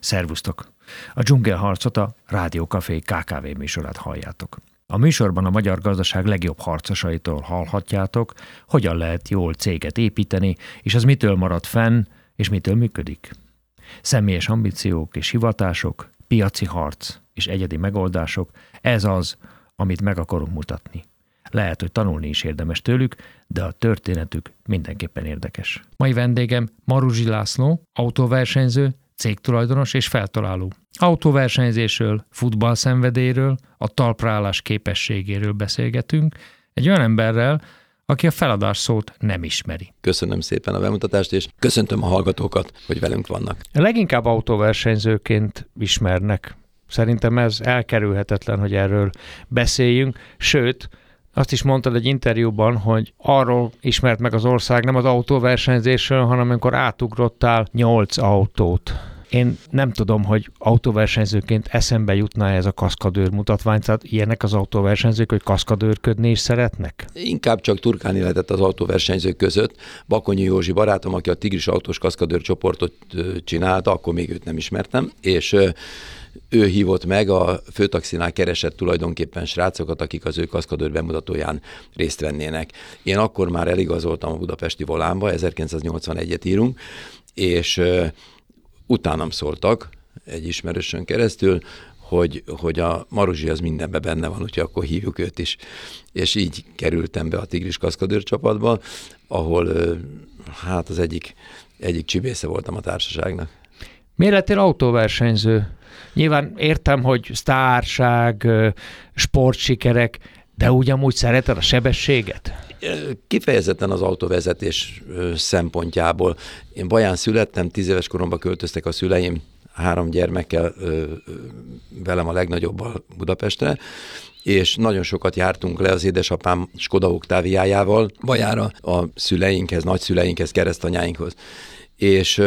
Szervusztok! A dzsungelharcot a Rádiókafé KKV műsorát halljátok. A műsorban a magyar gazdaság legjobb harcosaitól hallhatjátok, hogyan lehet jól céget építeni, és az mitől marad fenn, és mitől működik. Személyes ambíciók és hivatások, piaci harc és egyedi megoldások, ez az, amit meg akarunk mutatni. Lehet, hogy tanulni is érdemes tőlük, de a történetük mindenképpen érdekes. Mai vendégem Maruzsi László, autóversenyző, cégtulajdonos és feltaláló. Autóversenyzésről, futballszenvedélyről, a talprálás képességéről beszélgetünk, egy olyan emberrel, aki a feladás szót nem ismeri. Köszönöm szépen a bemutatást, és köszöntöm a hallgatókat, hogy velünk vannak. Leginkább autóversenyzőként ismernek. Szerintem ez elkerülhetetlen, hogy erről beszéljünk, sőt, azt is mondtad egy interjúban, hogy arról ismert meg az ország nem az autóversenyzésről, hanem amikor átugrottál nyolc autót. Én nem tudom, hogy autóversenyzőként eszembe jutna ez a kaszkadőr mutatvány, tehát ilyenek az autóversenyzők, hogy kaszkadőrködni is szeretnek? Inkább csak turkálni lehetett az autóversenyzők között. Bakonyi Józsi barátom, aki a Tigris autós kaszkadőr csoportot csinálta, akkor még őt nem ismertem, és ő hívott meg, a főtaxinál keresett tulajdonképpen srácokat, akik az ő kaszkadőr bemutatóján részt vennének. Én akkor már eligazoltam a budapesti volánba, 1981-et írunk, és utánam szóltak egy ismerősön keresztül, hogy, hogy a Maruzsi az mindenben benne van, úgyhogy akkor hívjuk őt is. És így kerültem be a Tigris kaszkadőr csapatba, ahol hát az egyik, egyik csibésze voltam a társaságnak. Miért lettél autóversenyző? Nyilván értem, hogy sztárság, sportsikerek, de ugyanúgy szereted a sebességet? Kifejezetten az autóvezetés szempontjából. Én Baján születtem, tíz éves koromban költöztek a szüleim három gyermekkel velem a legnagyobbal Budapestre, és nagyon sokat jártunk le az édesapám Skoda Oktáviájával Bajára a szüleinkhez, nagyszüleinkhez, keresztanyáinkhoz. És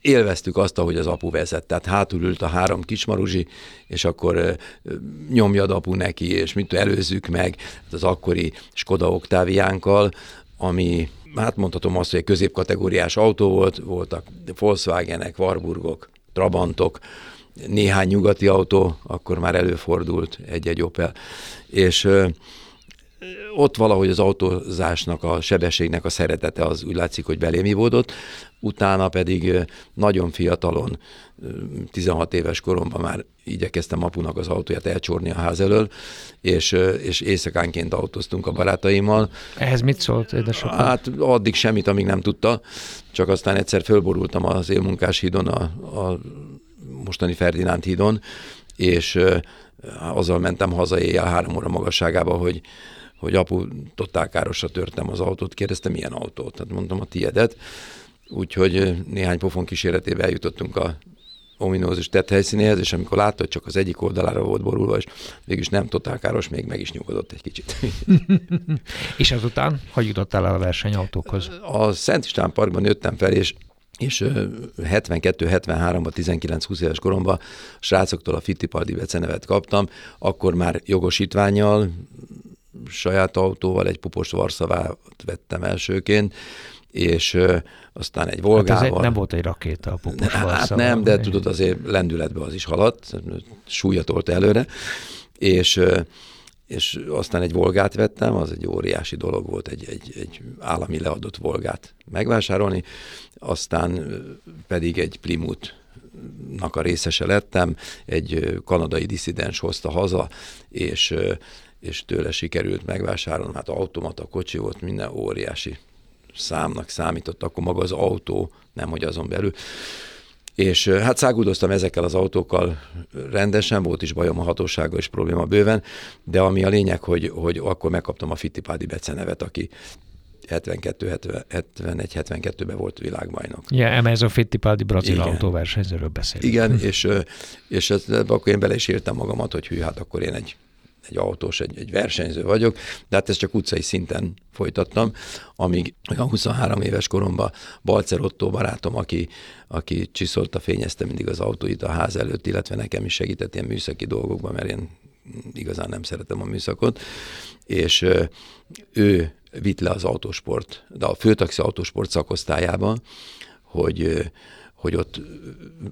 élveztük azt, ahogy az apu vezet. Tehát hátul ült a három kismaruzsi, és akkor nyomjad apu neki, és mit előzzük meg hát az akkori Skoda Oktáviánkkal, ami hát mondhatom azt, hogy egy középkategóriás autó volt, voltak Volkswagenek, Warburgok, Trabantok, néhány nyugati autó, akkor már előfordult egy-egy Opel, és ott valahogy az autózásnak, a sebességnek a szeretete az úgy látszik, hogy belém ivódott, utána pedig nagyon fiatalon, 16 éves koromban már igyekeztem apunak az autóját elcsorni a ház elől, és, és éjszakánként autóztunk a barátaimmal. Ehhez mit szólt édesapám? Hát addig semmit, amíg nem tudta, csak aztán egyszer fölborultam az élmunkás hídon, a, a mostani Ferdinánd hídon, és azzal mentem haza éjjel három óra magasságába, hogy hogy apu totálkárosra törtem az autót, kérdeztem, milyen autót? Tehát mondtam a tiedet, úgyhogy néhány pofon kíséretében eljutottunk a ominózus tett helyszínéhez, és amikor látta, hogy csak az egyik oldalára volt borulva, és mégis nem totálkáros, még meg is nyugodott egy kicsit. és azután, hogy jutottál el a versenyautókhoz? A Szent István Parkban jöttem fel, és és 72-73-ban, 19-20 éves koromban a srácoktól a Fittipaldi becenevet kaptam, akkor már jogosítványjal, saját autóval egy pupos varszavát vettem elsőként, és aztán egy Volgával. Hát ez nem volt egy rakéta a pupos Hát nem, de tudod, azért lendületbe az is haladt, súlyatolt előre, és és aztán egy volgát vettem, az egy óriási dolog volt, egy, egy, egy állami leadott volgát megvásárolni, aztán pedig egy Plymouth nak a részese lettem, egy kanadai diszidens hozta haza, és és tőle sikerült megvásárolnom, hát automata kocsi volt, minden óriási számnak számított, akkor maga az autó, nem hogy azon belül. És hát száguldoztam ezekkel az autókkal rendesen, volt is bajom a hatósággal és probléma bőven, de ami a lényeg, hogy, hogy akkor megkaptam a Fittipaldi becenevet, aki 71-72-ben volt világbajnok. Igen, ez a Fittipaldi brazil Igen. autóversenyzőről beszélünk. Igen, és, és akkor én bele is írtam magamat, hogy hű, hát akkor én egy egy autós, egy, egy versenyző vagyok, de hát ezt csak utcai szinten folytattam, amíg a 23 éves koromban Balcer Otto barátom, aki, aki csiszolta, fényezte mindig az autóit a ház előtt, illetve nekem is segített ilyen műszaki dolgokban, mert én igazán nem szeretem a műszakot, és ő vitt le az autósport, de a főtaxi autósport szakosztályába, hogy hogy ott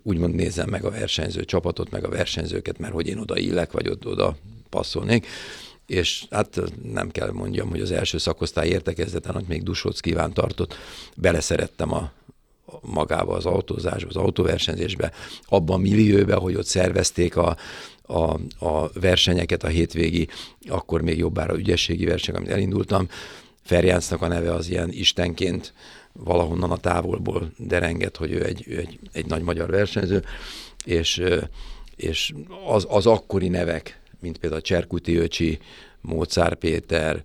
úgymond nézzem meg a versenyző csapatot, meg a versenyzőket, mert hogy én oda illek, vagy ott oda passzolnék és hát nem kell mondjam, hogy az első szakosztály értekezleten, hogy még Dusóc kíván tartott, beleszerettem a, magába az autózásba, az autóversenyzésbe, abban a millióbe, hogy ott szervezték a, a, a versenyeket, a hétvégi, akkor még jobbára ügyességi verseny, amit elindultam. Ferjáncnak a neve az ilyen istenként valahonnan a távolból derengett, hogy ő egy, ő egy, egy nagy magyar versenyző, és, és az, az akkori nevek, mint például Cserkuti Öcsi, Mócár Péter,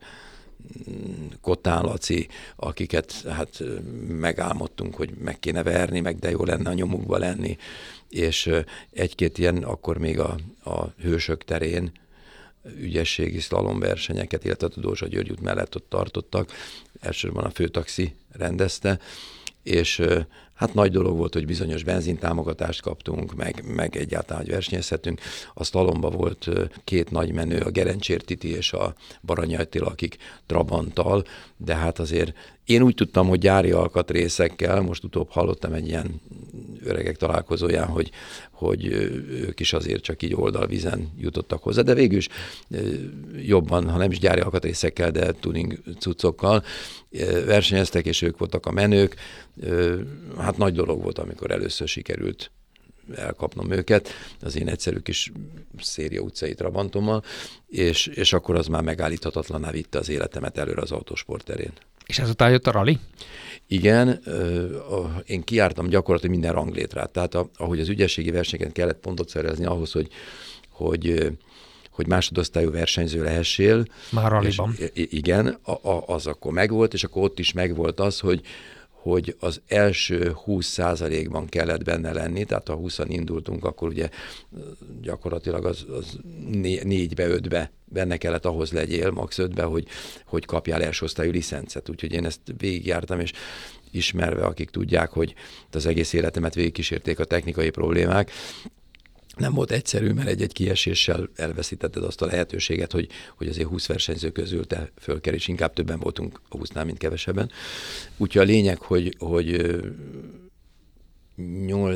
Kotán Laci, akiket hát megálmodtunk, hogy meg kéne verni, meg de jó lenne a nyomukba lenni, és egy-két ilyen akkor még a, a hősök terén ügyességi szlalomversenyeket, illetve a Dózsa György út mellett ott tartottak, elsősorban a főtaxi rendezte, és hát nagy dolog volt, hogy bizonyos benzintámogatást kaptunk, meg, meg egyáltalán, hogy versenyezhetünk. A Stalomba volt két nagy menő, a Gerencsér Titi és a Baranyai akik Trabanttal, de hát azért én úgy tudtam, hogy gyári alkatrészekkel, most utóbb hallottam egy ilyen öregek találkozóján, hogy, hogy ők is azért csak így oldalvízen jutottak hozzá, de végül is jobban, ha nem is gyári alkatrészekkel, de tuning cuccokkal versenyeztek, és ők voltak a menők. Hát nagy dolog volt, amikor először sikerült elkapnom őket, az én egyszerű kis széria utcai trabantommal, és, és akkor az már megállíthatatlaná vitte az életemet előre az autósport terén. És ezután jött a rali? Igen, én kiártam gyakorlatilag minden ranglétrát. Tehát ahogy az ügyességi versenyeken kellett pontot szerezni ahhoz, hogy, hogy hogy másodosztályú versenyző lehessél. Már raliban. Igen, az akkor megvolt, és akkor ott is megvolt az, hogy, hogy az első 20%-ban kellett benne lenni, tehát ha 20 indultunk, akkor ugye gyakorlatilag az, az négybe, ötbe benne kellett ahhoz legyél, max ötbe, hogy, hogy kapjál első osztályú licencet. Úgyhogy én ezt végigjártam, és ismerve, akik tudják, hogy az egész életemet végigkísérték a technikai problémák, nem volt egyszerű, mert egy-egy kieséssel elveszítetted azt a lehetőséget, hogy, hogy azért 20 versenyző közül te fölker, és inkább többen voltunk a 20-nál, mint kevesebben. Úgyhogy a lényeg, hogy, hogy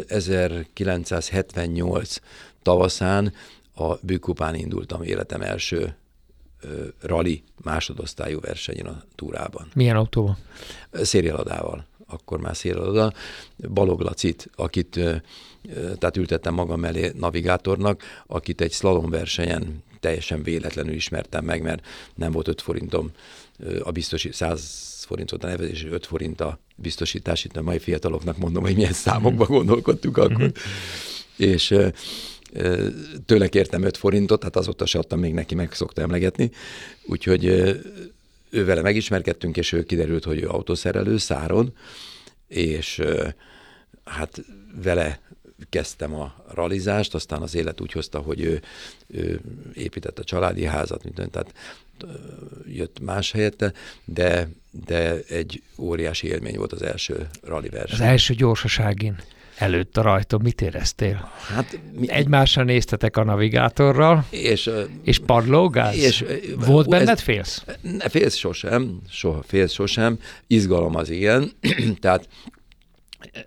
1978 tavaszán a Bükupán indultam életem első rali másodosztályú versenyen a túrában. Milyen autóval? Szérialadával. Akkor már szérialada. Balog Lacit, akit tehát ültettem magam mellé navigátornak, akit egy slalom versenyen teljesen véletlenül ismertem meg, mert nem volt 5 forintom a biztosi, 100 forint volt a nevezés, 5 forint a biztosítás, itt a mai fiataloknak mondom, hogy milyen számokba mhm. gondolkodtunk akkor. Mm-hmm. És tőle kértem 5 forintot, hát azóta se adtam még neki, meg szokta emlegetni, úgyhogy ő vele megismerkedtünk, és ő kiderült, hogy ő autószerelő száron, és hát vele kezdtem a ralizást, aztán az élet úgy hozta, hogy ő, ő épített a családi házat, mint tehát jött más helyette, de, de egy óriási élmény volt az első rali verseny. Az első gyorsaságin előtt a rajton mit éreztél? Hát, mi, Egymásra néztetek a navigátorral, és, és padlógáz? És, Volt benned ez, félsz? Ne, félsz sosem, soha félsz sosem, izgalom az ilyen, tehát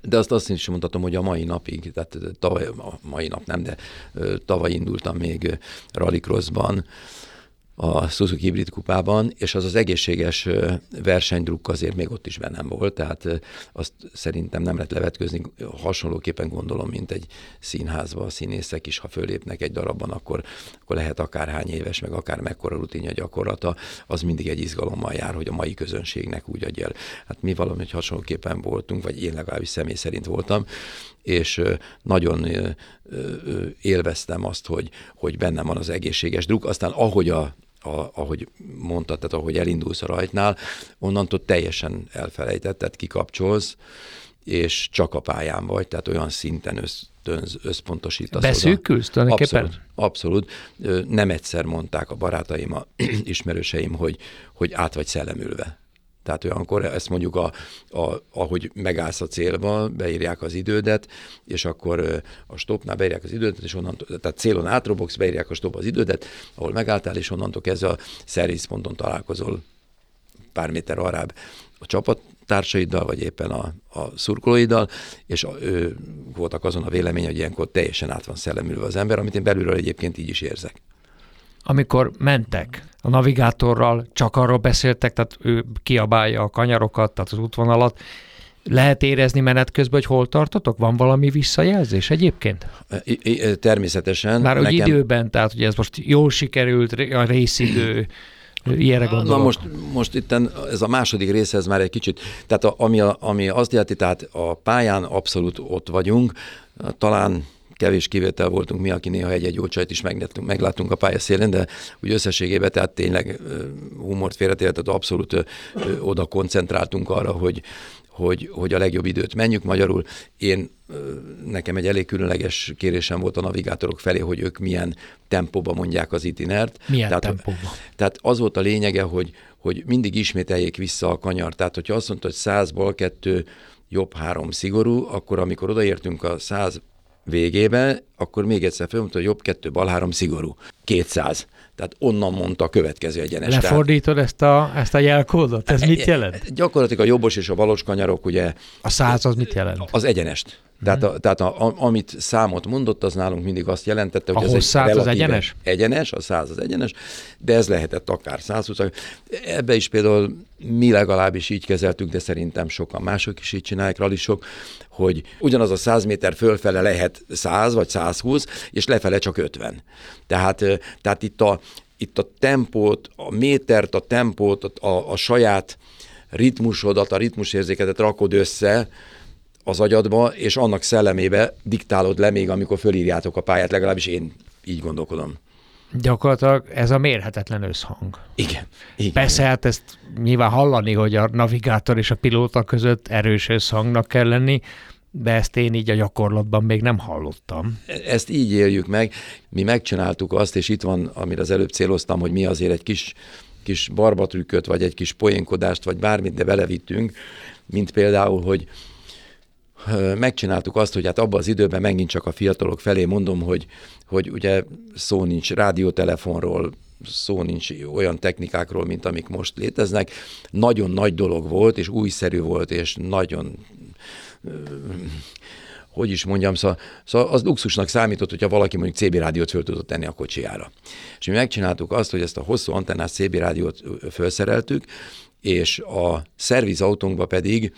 de azt azt is mondhatom, hogy a mai napig, tehát tavaly, a mai nap nem, de tavaly indultam még rallycrossban, a Suzuki Hibrid kupában, és az az egészséges versenydruk azért még ott is bennem volt, tehát azt szerintem nem lehet levetközni. Hasonlóképpen gondolom, mint egy színházban a színészek is, ha fölépnek egy darabban, akkor, akkor lehet akárhány éves, meg akár mekkora rutinja gyakorlata, az mindig egy izgalommal jár, hogy a mai közönségnek úgy adja el. Hát mi valami hasonlóképpen voltunk, vagy én legalábbis személy szerint voltam, és nagyon élveztem azt, hogy, hogy bennem van az egészséges druk. Aztán ahogy a a, ahogy mondtad, tehát ahogy elindulsz a rajtnál, onnantól teljesen elfelejtetted, kikapcsolsz, és csak a pályán vagy, tehát olyan szinten ösztönz, összpontosítasz Beszűkülsz tulajdonképpen? Abszolút, abszolút. Nem egyszer mondták a barátaim, a ismerőseim, hogy, hogy át vagy szellemülve. Tehát olyankor ezt mondjuk, a, a, ahogy megállsz a célba, beírják az idődet, és akkor a stopnál beírják az idődet, és onnantól, tehát célon átrobogsz, beírják a stop az idődet, ahol megálltál, és onnantól kezdve a szervizponton találkozol pár méter arább a csapat társaiddal, vagy éppen a, a szurkolóiddal, és ő voltak azon a vélemény, hogy ilyenkor teljesen át van szellemülve az ember, amit én belülről egyébként így is érzek. Amikor mentek a navigátorral, csak arról beszéltek, tehát ő kiabálja a kanyarokat, tehát az útvonalat, lehet érezni menet közben, hogy hol tartotok? Van valami visszajelzés egyébként? I, természetesen. Már hogy időben, tehát hogy ez most jól sikerült, a részidő, Ilyenre gondolok. Na most, most itt ez a második része, ez már egy kicsit, tehát a, ami, a, ami azt jelenti, tehát a pályán abszolút ott vagyunk, talán kevés kivétel voltunk mi, aki néha egy-egy jó csajt is megláttunk, megláttunk a pályaszélen, de úgy összességében tehát tényleg humort félretéve, tehát abszolút oda koncentráltunk arra, hogy, hogy, hogy a legjobb időt menjük. Magyarul én nekem egy elég különleges kérésem volt a navigátorok felé, hogy ők milyen tempóba mondják az itinert. Milyen tehát, tempóba? Tehát az volt a lényege, hogy, hogy mindig ismételjék vissza a kanyar. Tehát, hogyha azt mondta, hogy százból kettő jobb, három szigorú, akkor amikor odaértünk a száz végébe, akkor még egyszer felmondta, hogy jobb, kettő, bal, három szigorú. 200. Tehát onnan mondta a következő egyenes. Lefordítod Tehát, ezt a, ezt a jelkódot? Ez mit jelent? Gyakorlatilag a jobbos és a balos kanyarok, ugye... A száz az mit jelent? Az egyenest. Tehát, a, tehát a, a, amit számot mondott, az nálunk mindig azt jelentette, hogy Ahol ez egy az egyenes? Egyenes, a száz az egyenes, de ez lehetett akár 120. Ebbe is például mi legalábbis így kezeltük, de szerintem sokan mások is így csinálják, ralisok, hogy ugyanaz a 100 méter fölfele lehet 100 vagy 120, és lefele csak 50. Tehát, tehát itt, a, itt a tempót, a métert, a tempót, a, a saját ritmusodat, a ritmusérzéketet rakod össze, az agyadba, és annak szellemébe diktálod le még, amikor fölírjátok a pályát, legalábbis én így gondolkodom. Gyakorlatilag ez a mérhetetlen összhang. Igen. igen. Persze, hát ezt nyilván hallani, hogy a navigátor és a pilóta között erős összhangnak kell lenni, de ezt én így a gyakorlatban még nem hallottam. Ezt így éljük meg. Mi megcsináltuk azt, és itt van, amire az előbb céloztam, hogy mi azért egy kis, kis barbatrükköt, vagy egy kis poénkodást, vagy bármit, de belevittünk, mint például, hogy megcsináltuk azt, hogy hát abban az időben megint csak a fiatalok felé mondom, hogy, hogy ugye szó nincs rádiótelefonról, szó nincs olyan technikákról, mint amik most léteznek. Nagyon nagy dolog volt, és újszerű volt, és nagyon hogy is mondjam, szóval, szóval az luxusnak számított, hogyha valaki mondjuk CB rádiót föl tudott tenni a kocsijára. És mi megcsináltuk azt, hogy ezt a hosszú antennás CB rádiót felszereltük, és a szervizautónkba pedig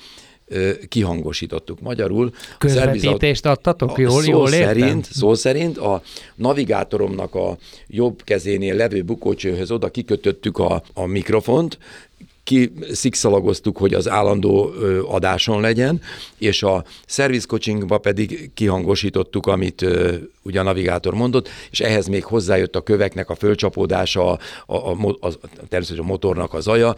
kihangosítottuk magyarul. Közvetítést adtatok? Jól, szó jól szerint, Szó szerint a navigátoromnak a jobb kezénél levő bukócsőhöz oda kikötöttük a, a mikrofont, ki szikszalagoztuk, hogy az állandó adáson legyen, és a szervizkocsinkba pedig kihangosítottuk, amit ugye a navigátor mondott, és ehhez még hozzájött a köveknek a fölcsapódása, a, a, a, a, természetesen a motornak a zaja,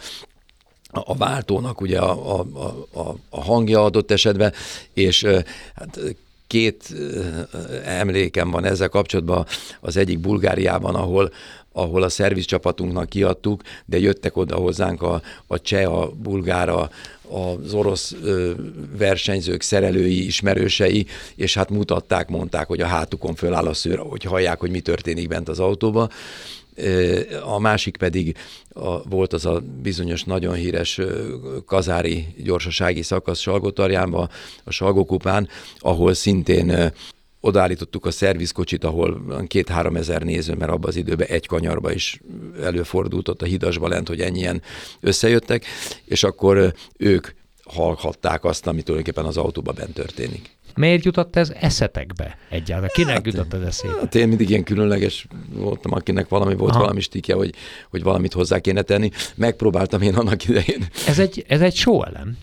a váltónak ugye a, a, a, a hangja adott esetben, és hát két emlékem van ezzel kapcsolatban, az egyik Bulgáriában, ahol, ahol a szervizcsapatunknak kiadtuk, de jöttek oda hozzánk a, a cseh, a bulgára, az orosz ö, versenyzők, szerelői, ismerősei, és hát mutatták, mondták, hogy a hátukon föláll a szőr, hogy hallják, hogy mi történik bent az autóba, a másik pedig a, volt az a bizonyos nagyon híres kazári gyorsasági szakasz Salgotarjánban, a Salgokupán, ahol szintén odaállítottuk a szervizkocsit, ahol két-három ezer néző, mert abban az időben egy kanyarba is előfordult ott a hidasba lent, hogy ennyien összejöttek, és akkor ők hallhatták azt, ami tulajdonképpen az autóban bent történik. Miért jutott ez eszetekbe egyáltalán? Kinek hát, jutott ez eszébe? Hát én mindig ilyen különleges voltam, akinek valami volt, Aha. valami stikje, hogy, hogy valamit hozzá kéne tenni. Megpróbáltam én annak idején. Ez egy, ez egy show elem.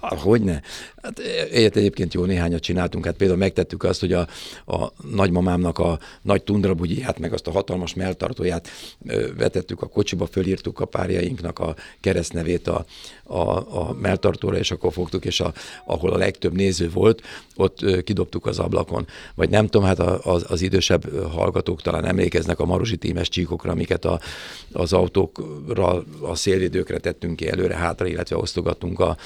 Hogyne. Hát egyet egyébként jó néhányat csináltunk, hát például megtettük azt, hogy a, a nagymamámnak a nagy tundrabugyját, meg azt a hatalmas melltartóját vetettük a kocsiba, fölírtuk a párjainknak a keresztnevét a, a, a melltartóra, és akkor fogtuk, és a, ahol a legtöbb néző volt, ott kidobtuk az ablakon. Vagy nem tudom, hát az, az idősebb hallgatók talán emlékeznek a Marosi tímes csíkokra, amiket a, az autókra, a szélvédőkre tettünk ki előre-hátra, illetve osztogattunk a,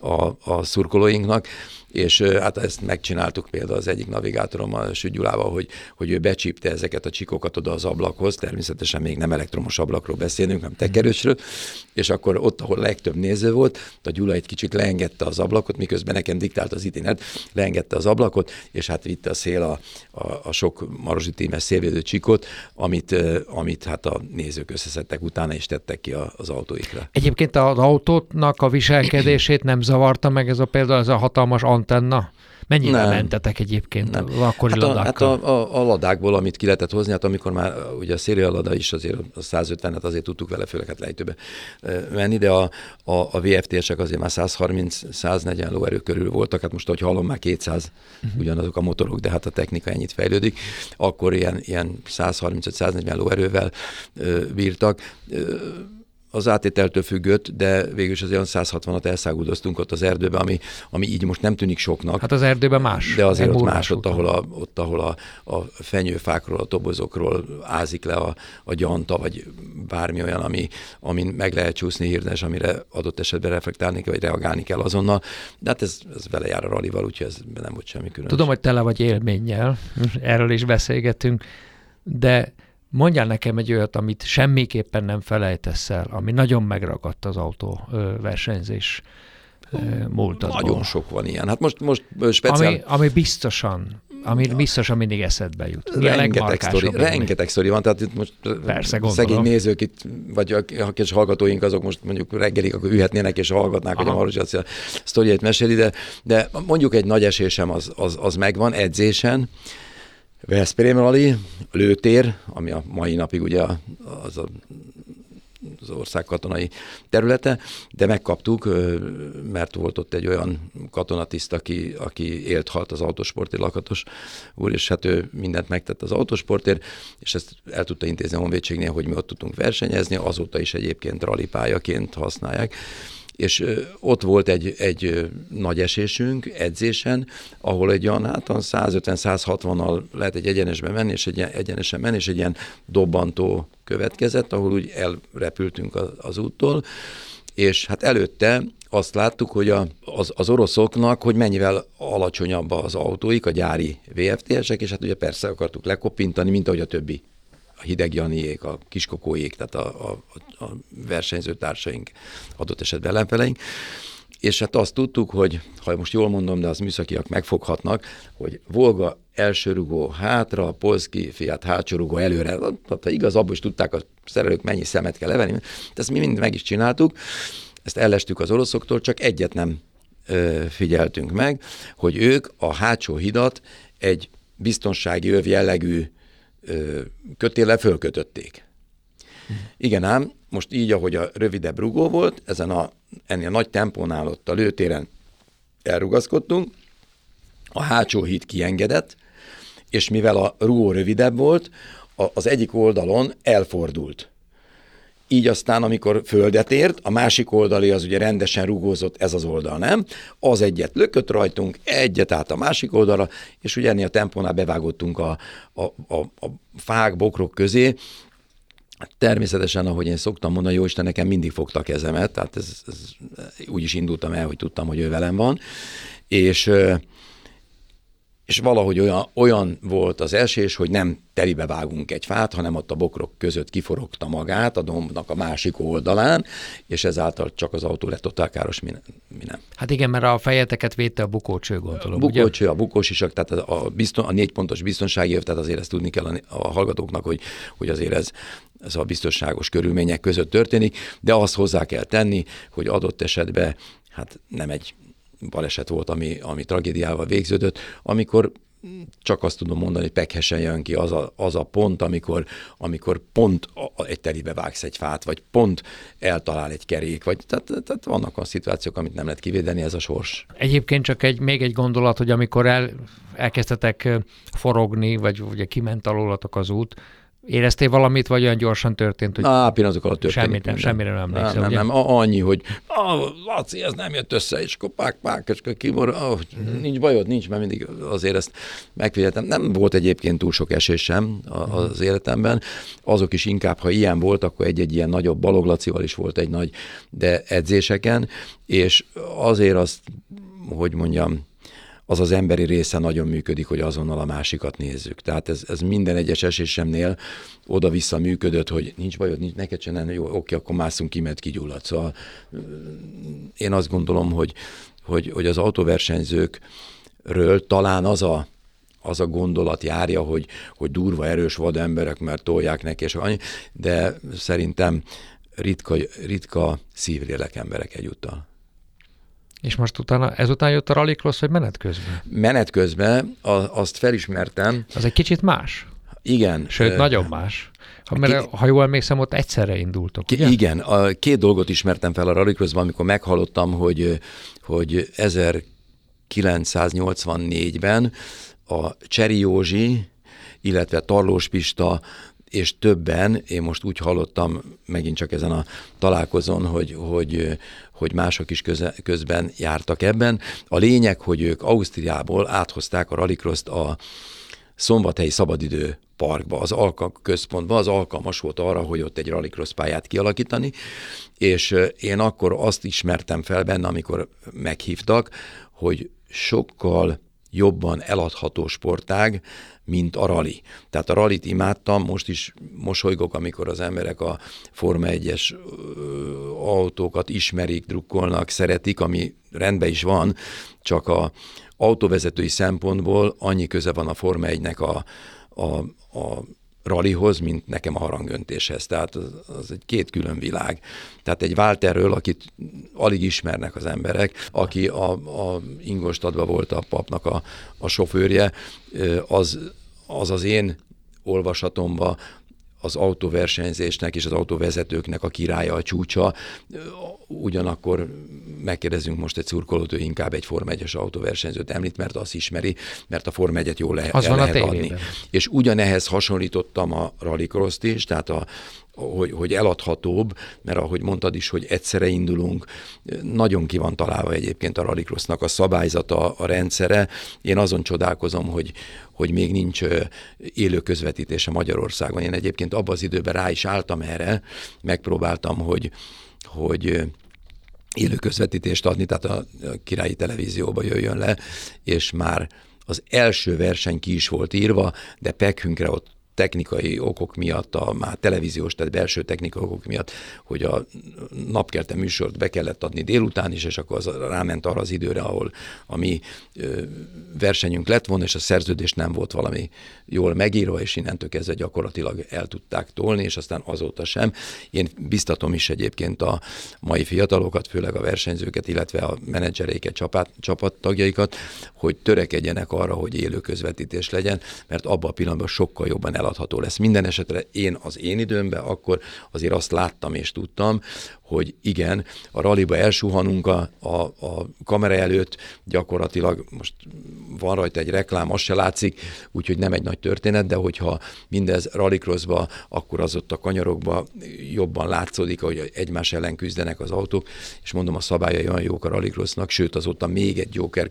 a, a szurkolóinknak, és hát ezt megcsináltuk például az egyik navigátorommal, Sügyulával, hogy, hogy ő becsípte ezeket a csikokat oda az ablakhoz, természetesen még nem elektromos ablakról beszélünk, hanem tekerősről, és akkor ott, ahol legtöbb néző volt, a Gyula egy kicsit leengedte az ablakot, miközben nekem diktált az itinet, leengedte az ablakot, és hát vitte a szél a, a, a sok marozsitémes szélvédő csikot, amit, amit hát a nézők összeszedtek utána, és tettek ki az autóikra. Egyébként az autótnak a viselkedését nem zavarta meg ez a például ez a hatalmas antenna? Mennyire nem. mentetek egyébként nem. akkori hát a, hát a, a, a ladákból, amit ki lehetett hozni, hát amikor már ugye a szérial lada is azért a 150-et azért tudtuk vele, főleg hát lejtőbe menni, de a, a, a VFT-esek azért már 130-140 lóerő körül voltak, hát most ahogy hallom, már 200 uh-huh. ugyanazok a motorok, de hát a technika ennyit fejlődik, akkor ilyen, ilyen 135-140 lóerővel bírtak az átételtől függött, de végül is az olyan 160-at elszáguldoztunk ott az erdőben, ami, ami így most nem tűnik soknak. Hát az erdőben más. De azért ott más, ott ahol, a, ott, ahol a, a fenyőfákról, a tobozokról ázik le a, a gyanta, vagy bármi olyan, ami, amin meg lehet csúszni hirdes, amire adott esetben reflektálni kell, vagy reagálni kell azonnal. De hát ez, ez vele jár a ralival, úgyhogy ez nem volt semmi különös. Tudom, hogy tele vagy élménnyel, erről is beszélgetünk, de Mondjál nekem egy olyat, amit semmiképpen nem felejtesz el, ami nagyon megragadt az autó versenyzés múltadból. Nagyon sok van ilyen. Hát most, most speciál... Ami, ami biztosan ami ja. biztosan mindig eszedbe jut. Mi rengeteg sztori, rengeteg sztori van, tehát itt most Persze, szegény nézők itt, vagy a kis hallgatóink azok most mondjuk reggelig akkor ühetnének és hallgatnák, Aha. hogy a Maruzsi a sztoriait meséli, de, de mondjuk egy nagy esésem az, az, az megvan edzésen, Veszprém Rally, lőtér, ami a mai napig ugye az a az ország katonai területe, de megkaptuk, mert volt ott egy olyan katonatiszt, aki, aki élt halt az autósportért lakatos úr, és hát ő mindent megtett az autósportért, és ezt el tudta intézni a honvédségnél, hogy mi ott tudtunk versenyezni, azóta is egyébként ralipályaként használják és ott volt egy, egy nagy esésünk edzésen, ahol egy olyan hát 150-160-nal lehet egy egyenesben menni, és egy egyenesen menni, és egy ilyen dobbantó következett, ahol úgy elrepültünk az, úttól, és hát előtte azt láttuk, hogy a, az, az oroszoknak, hogy mennyivel alacsonyabb az autóik, a gyári VFT-esek, és hát ugye persze akartuk lekopintani, mint ahogy a többi a hideg Janiék, a kiskokóék, tehát a, a, a versenyző adott esetben ellenfeleink. És hát azt tudtuk, hogy, ha most jól mondom, de az műszakiak megfoghatnak, hogy Volga első rugó hátra, Polszki fiát hátsó rugó előre. Tehát ha igaz, abból is tudták a szerelők mennyi szemet kell levenni. Ezt mi mind meg is csináltuk. Ezt ellestük az oroszoktól, csak egyet nem ö, figyeltünk meg, hogy ők a hátsó hidat egy biztonsági öv jellegű kötéle fölkötötték. Igen ám, most így, ahogy a rövidebb rugó volt, ezen a, ennél nagy tempónál ott a lőtéren elrugaszkodtunk, a hátsó híd kiengedett, és mivel a rugó rövidebb volt, az egyik oldalon elfordult. Így aztán, amikor földet ért, a másik oldali az ugye rendesen rugózott, ez az oldal nem, az egyet lökött rajtunk, egyet át a másik oldalra, és ugye ennél a tempónál bevágottunk a, a, a, a fák, bokrok közé, Természetesen, ahogy én szoktam mondani, jó Isten nekem mindig fogta a kezemet, tehát ez, ez, úgy is indultam el, hogy tudtam, hogy ő velem van, és és valahogy olyan, olyan volt az esés, hogy nem telibe vágunk egy fát, hanem ott a bokrok között kiforogta magát a dombnak a másik oldalán, és ezáltal csak az autó lett totál káros, mi, mi nem. Hát igen, mert a fejeteket védte a bukócső, gondolom. A bukócső, ugye? a bukós is, tehát a, bizton, a négy pontos biztonsági év, tehát azért ezt tudni kell a, a hallgatóknak, hogy, hogy azért ez, ez a biztonságos körülmények között történik, de azt hozzá kell tenni, hogy adott esetben hát nem egy baleset volt, ami, ami tragédiával végződött, amikor csak azt tudom mondani, hogy pekhesen jön ki az a, az a pont, amikor, amikor pont egy telibe vágsz egy fát, vagy pont eltalál egy kerék, vagy tehát, tehát vannak a szituációk, amit nem lehet kivédeni, ez a sors. Egyébként csak egy, még egy gondolat, hogy amikor el, elkezdtetek forogni, vagy ugye kiment alólatok az út, Éreztél valamit, vagy olyan gyorsan történt, hogy... Á, pillanatok alatt történt. Semmit, nem, semmire nem emlékszem. Nem, nem, nem, annyi, hogy Laci, ez nem jött össze, és akkor pák, pák, és kimor, oh, nincs bajod, nincs, mert mindig azért ezt megfigyeltem. Nem volt egyébként túl sok esés sem az életemben. Azok is inkább, ha ilyen volt, akkor egy-egy ilyen nagyobb baloglacival is volt egy nagy, de edzéseken, és azért azt, hogy mondjam, az az emberi része nagyon működik, hogy azonnal a másikat nézzük. Tehát ez, ez minden egyes esésemnél oda-vissza működött, hogy nincs bajod, nincs, neked se nem, jó, oké, akkor mászunk ki, mert kigyullad. Szóval én azt gondolom, hogy, hogy, hogy az autóversenyzőkről talán az a, az a gondolat járja, hogy, hogy durva, erős vad emberek, mert tolják neki, és annyi, de szerintem ritka, ritka szívlélek emberek egyúttal. És most utána, ezután jött a rallycross, vagy menet közben? Menet közben, a, azt felismertem. Az egy kicsit más? Igen. Sőt, uh, nagyon más. Ha, mert, ha jól emlékszem, ott egyszerre indultok, ugye? Igen, a két dolgot ismertem fel a rallycrossban, amikor meghallottam, hogy, hogy 1984-ben a Cseri Józsi, illetve Tarlós Pista és többen, én most úgy hallottam megint csak ezen a találkozón, hogy, hogy, hogy mások is köze, közben jártak ebben. A lényeg, hogy ők Ausztriából áthozták a rallycross a szombathelyi szabadidő parkba, az Alka központba, az alkalmas volt arra, hogy ott egy rallycross pályát kialakítani, és én akkor azt ismertem fel benne, amikor meghívtak, hogy sokkal jobban eladható sportág, mint a rali. Tehát a ralit imádtam, most is mosolygok, amikor az emberek a Forma 1-es autókat ismerik, drukkolnak, szeretik, ami rendben is van, csak a autóvezetői szempontból annyi köze van a Forma 1-nek a, a, a ralihoz, mint nekem a harangöntéshez. Tehát az, az egy két külön világ. Tehát egy Walterről, akit alig ismernek az emberek, aki a, a Ingolstadtban volt a papnak a, a sofőrje, az, az az én olvasatomba az autóversenyzésnek és az autóvezetőknek a királya, a csúcsa. Ugyanakkor megkérdezünk most egy szurkolót, ő inkább egy Form 1-es autóversenyzőt említ, mert azt ismeri, mert a Form 1-et jól le- az lehet adni. És ugyanehhez hasonlítottam a rallycross is, tehát a, hogy, hogy eladhatóbb, mert ahogy mondtad is, hogy egyszerre indulunk, nagyon ki van találva egyébként a rallycrossnak a szabályzata, a rendszere. Én azon csodálkozom, hogy, hogy még nincs élő közvetítése Magyarországon. Én egyébként abban az időben rá is álltam erre, megpróbáltam, hogy, hogy élő közvetítést adni, tehát a királyi televízióba jöjjön le, és már az első verseny ki is volt írva, de Pekhünkre ott technikai okok miatt, a már televíziós, tehát belső technikai okok miatt, hogy a napkelte műsort be kellett adni délután is, és akkor az ráment arra az időre, ahol a mi versenyünk lett volna, és a szerződés nem volt valami jól megírva, és innentől kezdve gyakorlatilag el tudták tolni, és aztán azóta sem. Én biztatom is egyébként a mai fiatalokat, főleg a versenyzőket, illetve a menedzsereiket, csapat, csapattagjaikat, hogy törekedjenek arra, hogy élő közvetítés legyen, mert abban a pillanatban sokkal jobban el eladható lesz. Minden esetre én az én időmben akkor azért azt láttam és tudtam, hogy igen, a raliba elsuhanunk a, a, a kamera előtt, gyakorlatilag most van rajta egy reklám, az se látszik, úgyhogy nem egy nagy történet, de hogyha mindez rallycrossba, akkor az ott a kanyarokba jobban látszódik, hogy egymás ellen küzdenek az autók, és mondom, a szabályai olyan jók a rallycrossnak, sőt azóta még egy Joker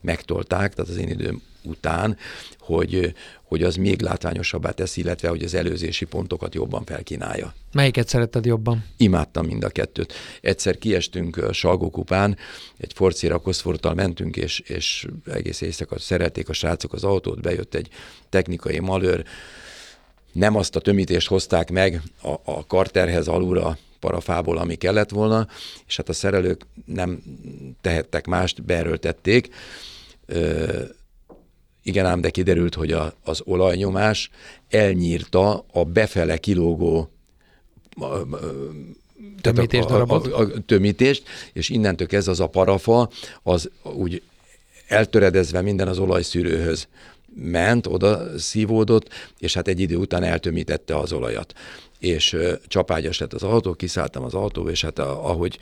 megtolták, tehát az én időm után, hogy, hogy az még látványosabbá teszi, illetve hogy az előzési pontokat jobban felkínálja. Melyiket szeretted jobban? Imádtam mind a kettőt. Egyszer kiestünk Salgókupán, egy Forcira Koszforttal mentünk, és, és egész éjszaka szerelték a srácok az autót, bejött egy technikai malőr, nem azt a tömítést hozták meg a, a karterhez alulra, parafából, ami kellett volna, és hát a szerelők nem tehettek mást, beerőltették. Igen ám, de kiderült, hogy a, az olajnyomás elnyírta a befele kilógó tömítést, a, a, a, a, tömítést, és innentől kezdve az a parafa, az úgy eltöredezve minden az olajszűrőhöz ment, oda szívódott, és hát egy idő után eltömítette az olajat. És ö, csapágyas lett az autó, kiszálltam az autóba, és hát a, ahogy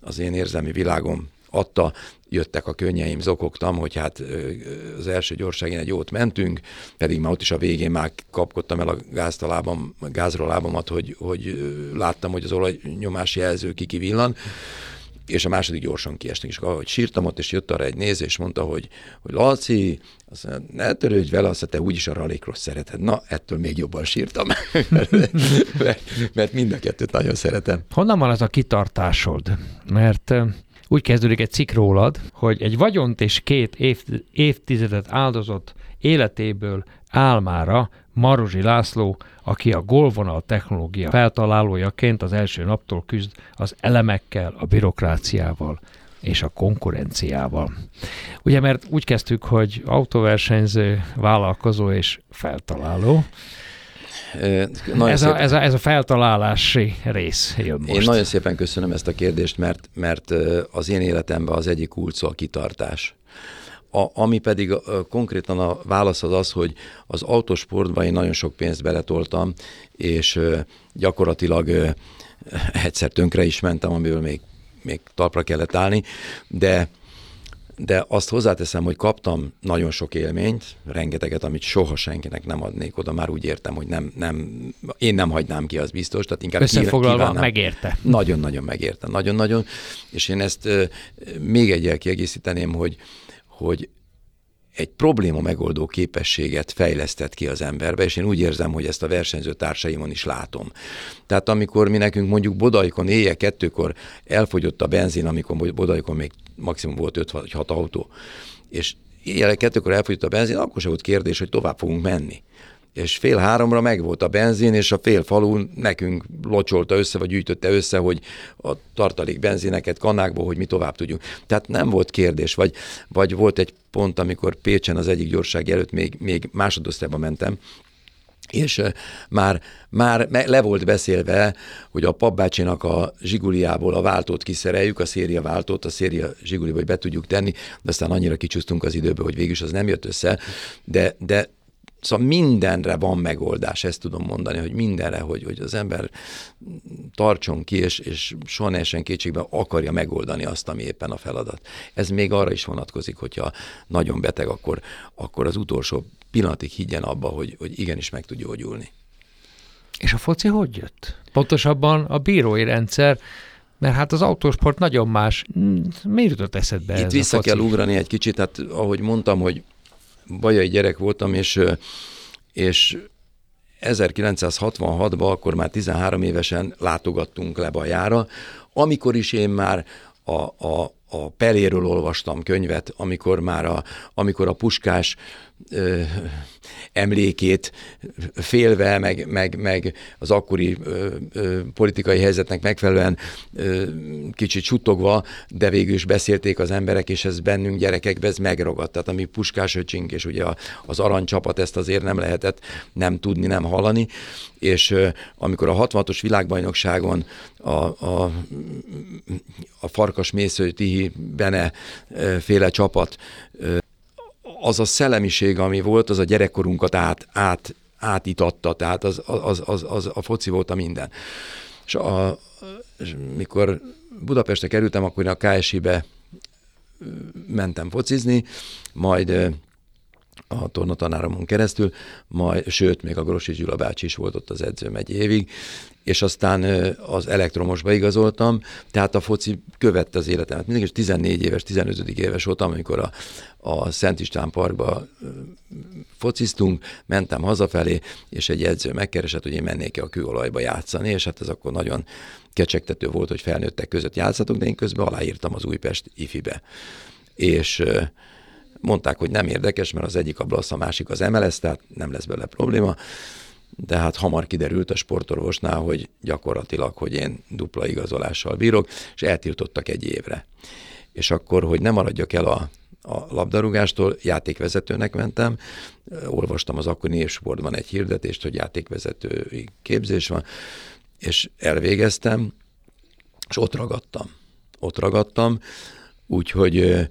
az én érzelmi világom adta, jöttek a könnyeim, zokogtam, hogy hát az első gyorságén egy jót mentünk, pedig már ott is a végén már kapkodtam el a gáztalábam, gázról lábamat, hogy, hogy láttam, hogy az olajnyomás jelző kiki villan, és a második gyorsan kiestünk, és ahogy sírtam ott, és jött arra egy néző, és mondta, hogy, hogy Laci, azt mondja, ne törődj vele, azt te úgyis a rallycross szereted. Na, ettől még jobban sírtam, mert, mert mind a kettőt nagyon szeretem. Honnan van az a kitartásod? Mert Úgy kezdődik egy cikk rólad, hogy egy vagyont és két év, évtizedet áldozott életéből álmára Maruzsi László, aki a golvonal technológia feltalálójaként az első naptól küzd az elemekkel, a bürokráciával és a konkurenciával. Ugye, mert úgy kezdtük, hogy autóversenyző, vállalkozó és feltaláló. Ez, a, ez, a, ez a feltalálási rész jön most. Én nagyon szépen köszönöm ezt a kérdést, mert, mert az én életemben az egyik kulcsa a kitartás. A, ami pedig a, konkrétan a válasz az az, hogy az autósportban én nagyon sok pénzt beletoltam, és gyakorlatilag egyszer tönkre is mentem, amiből még, még talpra kellett állni, de de azt hozzáteszem, hogy kaptam nagyon sok élményt, rengeteget, amit soha senkinek nem adnék oda, már úgy értem, hogy nem, nem, én nem hagynám ki, az biztos, tehát inkább Összefoglalva kívánnám. megérte. Nagyon-nagyon megérte, nagyon-nagyon, és én ezt uh, még egyel kiegészíteném, hogy, hogy egy probléma megoldó képességet fejlesztett ki az emberbe, és én úgy érzem, hogy ezt a versenyző társaimon is látom. Tehát amikor mi nekünk mondjuk Bodajkon éjjel kettőkor elfogyott a benzin, amikor Bodajkon még maximum volt 5 vagy 6 autó, és éjjel kettőkor elfogyott a benzin, akkor se volt kérdés, hogy tovább fogunk menni és fél háromra megvolt a benzin, és a fél falu nekünk locsolta össze, vagy gyűjtötte össze, hogy a tartalék benzineket kannákból, hogy mi tovább tudjunk. Tehát nem volt kérdés, vagy, vagy volt egy pont, amikor Pécsen az egyik gyorság előtt még, még másodosztályba mentem, és már, már le volt beszélve, hogy a papbácsinak a zsiguliából a váltót kiszereljük, a széria váltót, a széria zsiguliba, hogy be tudjuk tenni, de aztán annyira kicsúsztunk az időbe, hogy végül az nem jött össze, de, de Szóval mindenre van megoldás, ezt tudom mondani, hogy mindenre, hogy, hogy az ember tartson ki, és, és soha ne essen kétségbe, akarja megoldani azt, ami éppen a feladat. Ez még arra is vonatkozik, hogyha nagyon beteg, akkor, akkor az utolsó pillanatig higgyen abba, hogy, hogy igenis meg tud gyógyulni. És a foci hogy jött? Pontosabban a bírói rendszer, mert hát az autósport nagyon más. Miért jutott eszedbe Itt ez vissza kell ugrani egy kicsit, hát ahogy mondtam, hogy bajai gyerek voltam, és, és 1966-ban, akkor már 13 évesen látogattunk le Bajára, amikor is én már a, a, a Peléről olvastam könyvet, amikor már a, amikor a Puskás ö, emlékét félve, meg, meg, meg az akkori ö, ö, politikai helyzetnek megfelelően ö, kicsit suttogva, de végül is beszélték az emberek, és ez bennünk gyerekekbe ez megragadt. Tehát ami Puskás öcsink, és ugye az aranycsapat ezt azért nem lehetett nem tudni, nem hallani, és ö, amikor a 66-os világbajnokságon a, a, a Farkas Mésző Tihi Bene féle csapat az a szellemiség, ami volt, az a gyerekkorunkat át, át, átitatta, tehát az, az, az, az a foci volt a minden. És, a, és mikor Budapestre kerültem, akkor én a KSI-be mentem focizni, majd a tornatanáromon keresztül, majd, sőt, még a Grossi Gyula bácsi is volt ott az edzőm egy évig, és aztán az elektromosba igazoltam, tehát a foci követte az életemet. Mindig is 14 éves, 15 éves voltam, amikor a, a Szent István Parkba fociztunk, mentem hazafelé, és egy edző megkeresett, hogy én mennék-e a kőolajba játszani, és hát ez akkor nagyon kecsegtető volt, hogy felnőttek között játszatok, de én közben aláírtam az Újpest ifibe. És mondták, hogy nem érdekes, mert az egyik a Blasz, a másik az MLS, tehát nem lesz bele probléma, de hát hamar kiderült a sportorvosnál, hogy gyakorlatilag, hogy én dupla igazolással bírok, és eltiltottak egy évre. És akkor, hogy nem maradjak el a, a labdarúgástól, játékvezetőnek mentem, olvastam az akkori évsportban egy hirdetést, hogy játékvezetői képzés van, és elvégeztem, és ott ragadtam. Ott ragadtam, úgyhogy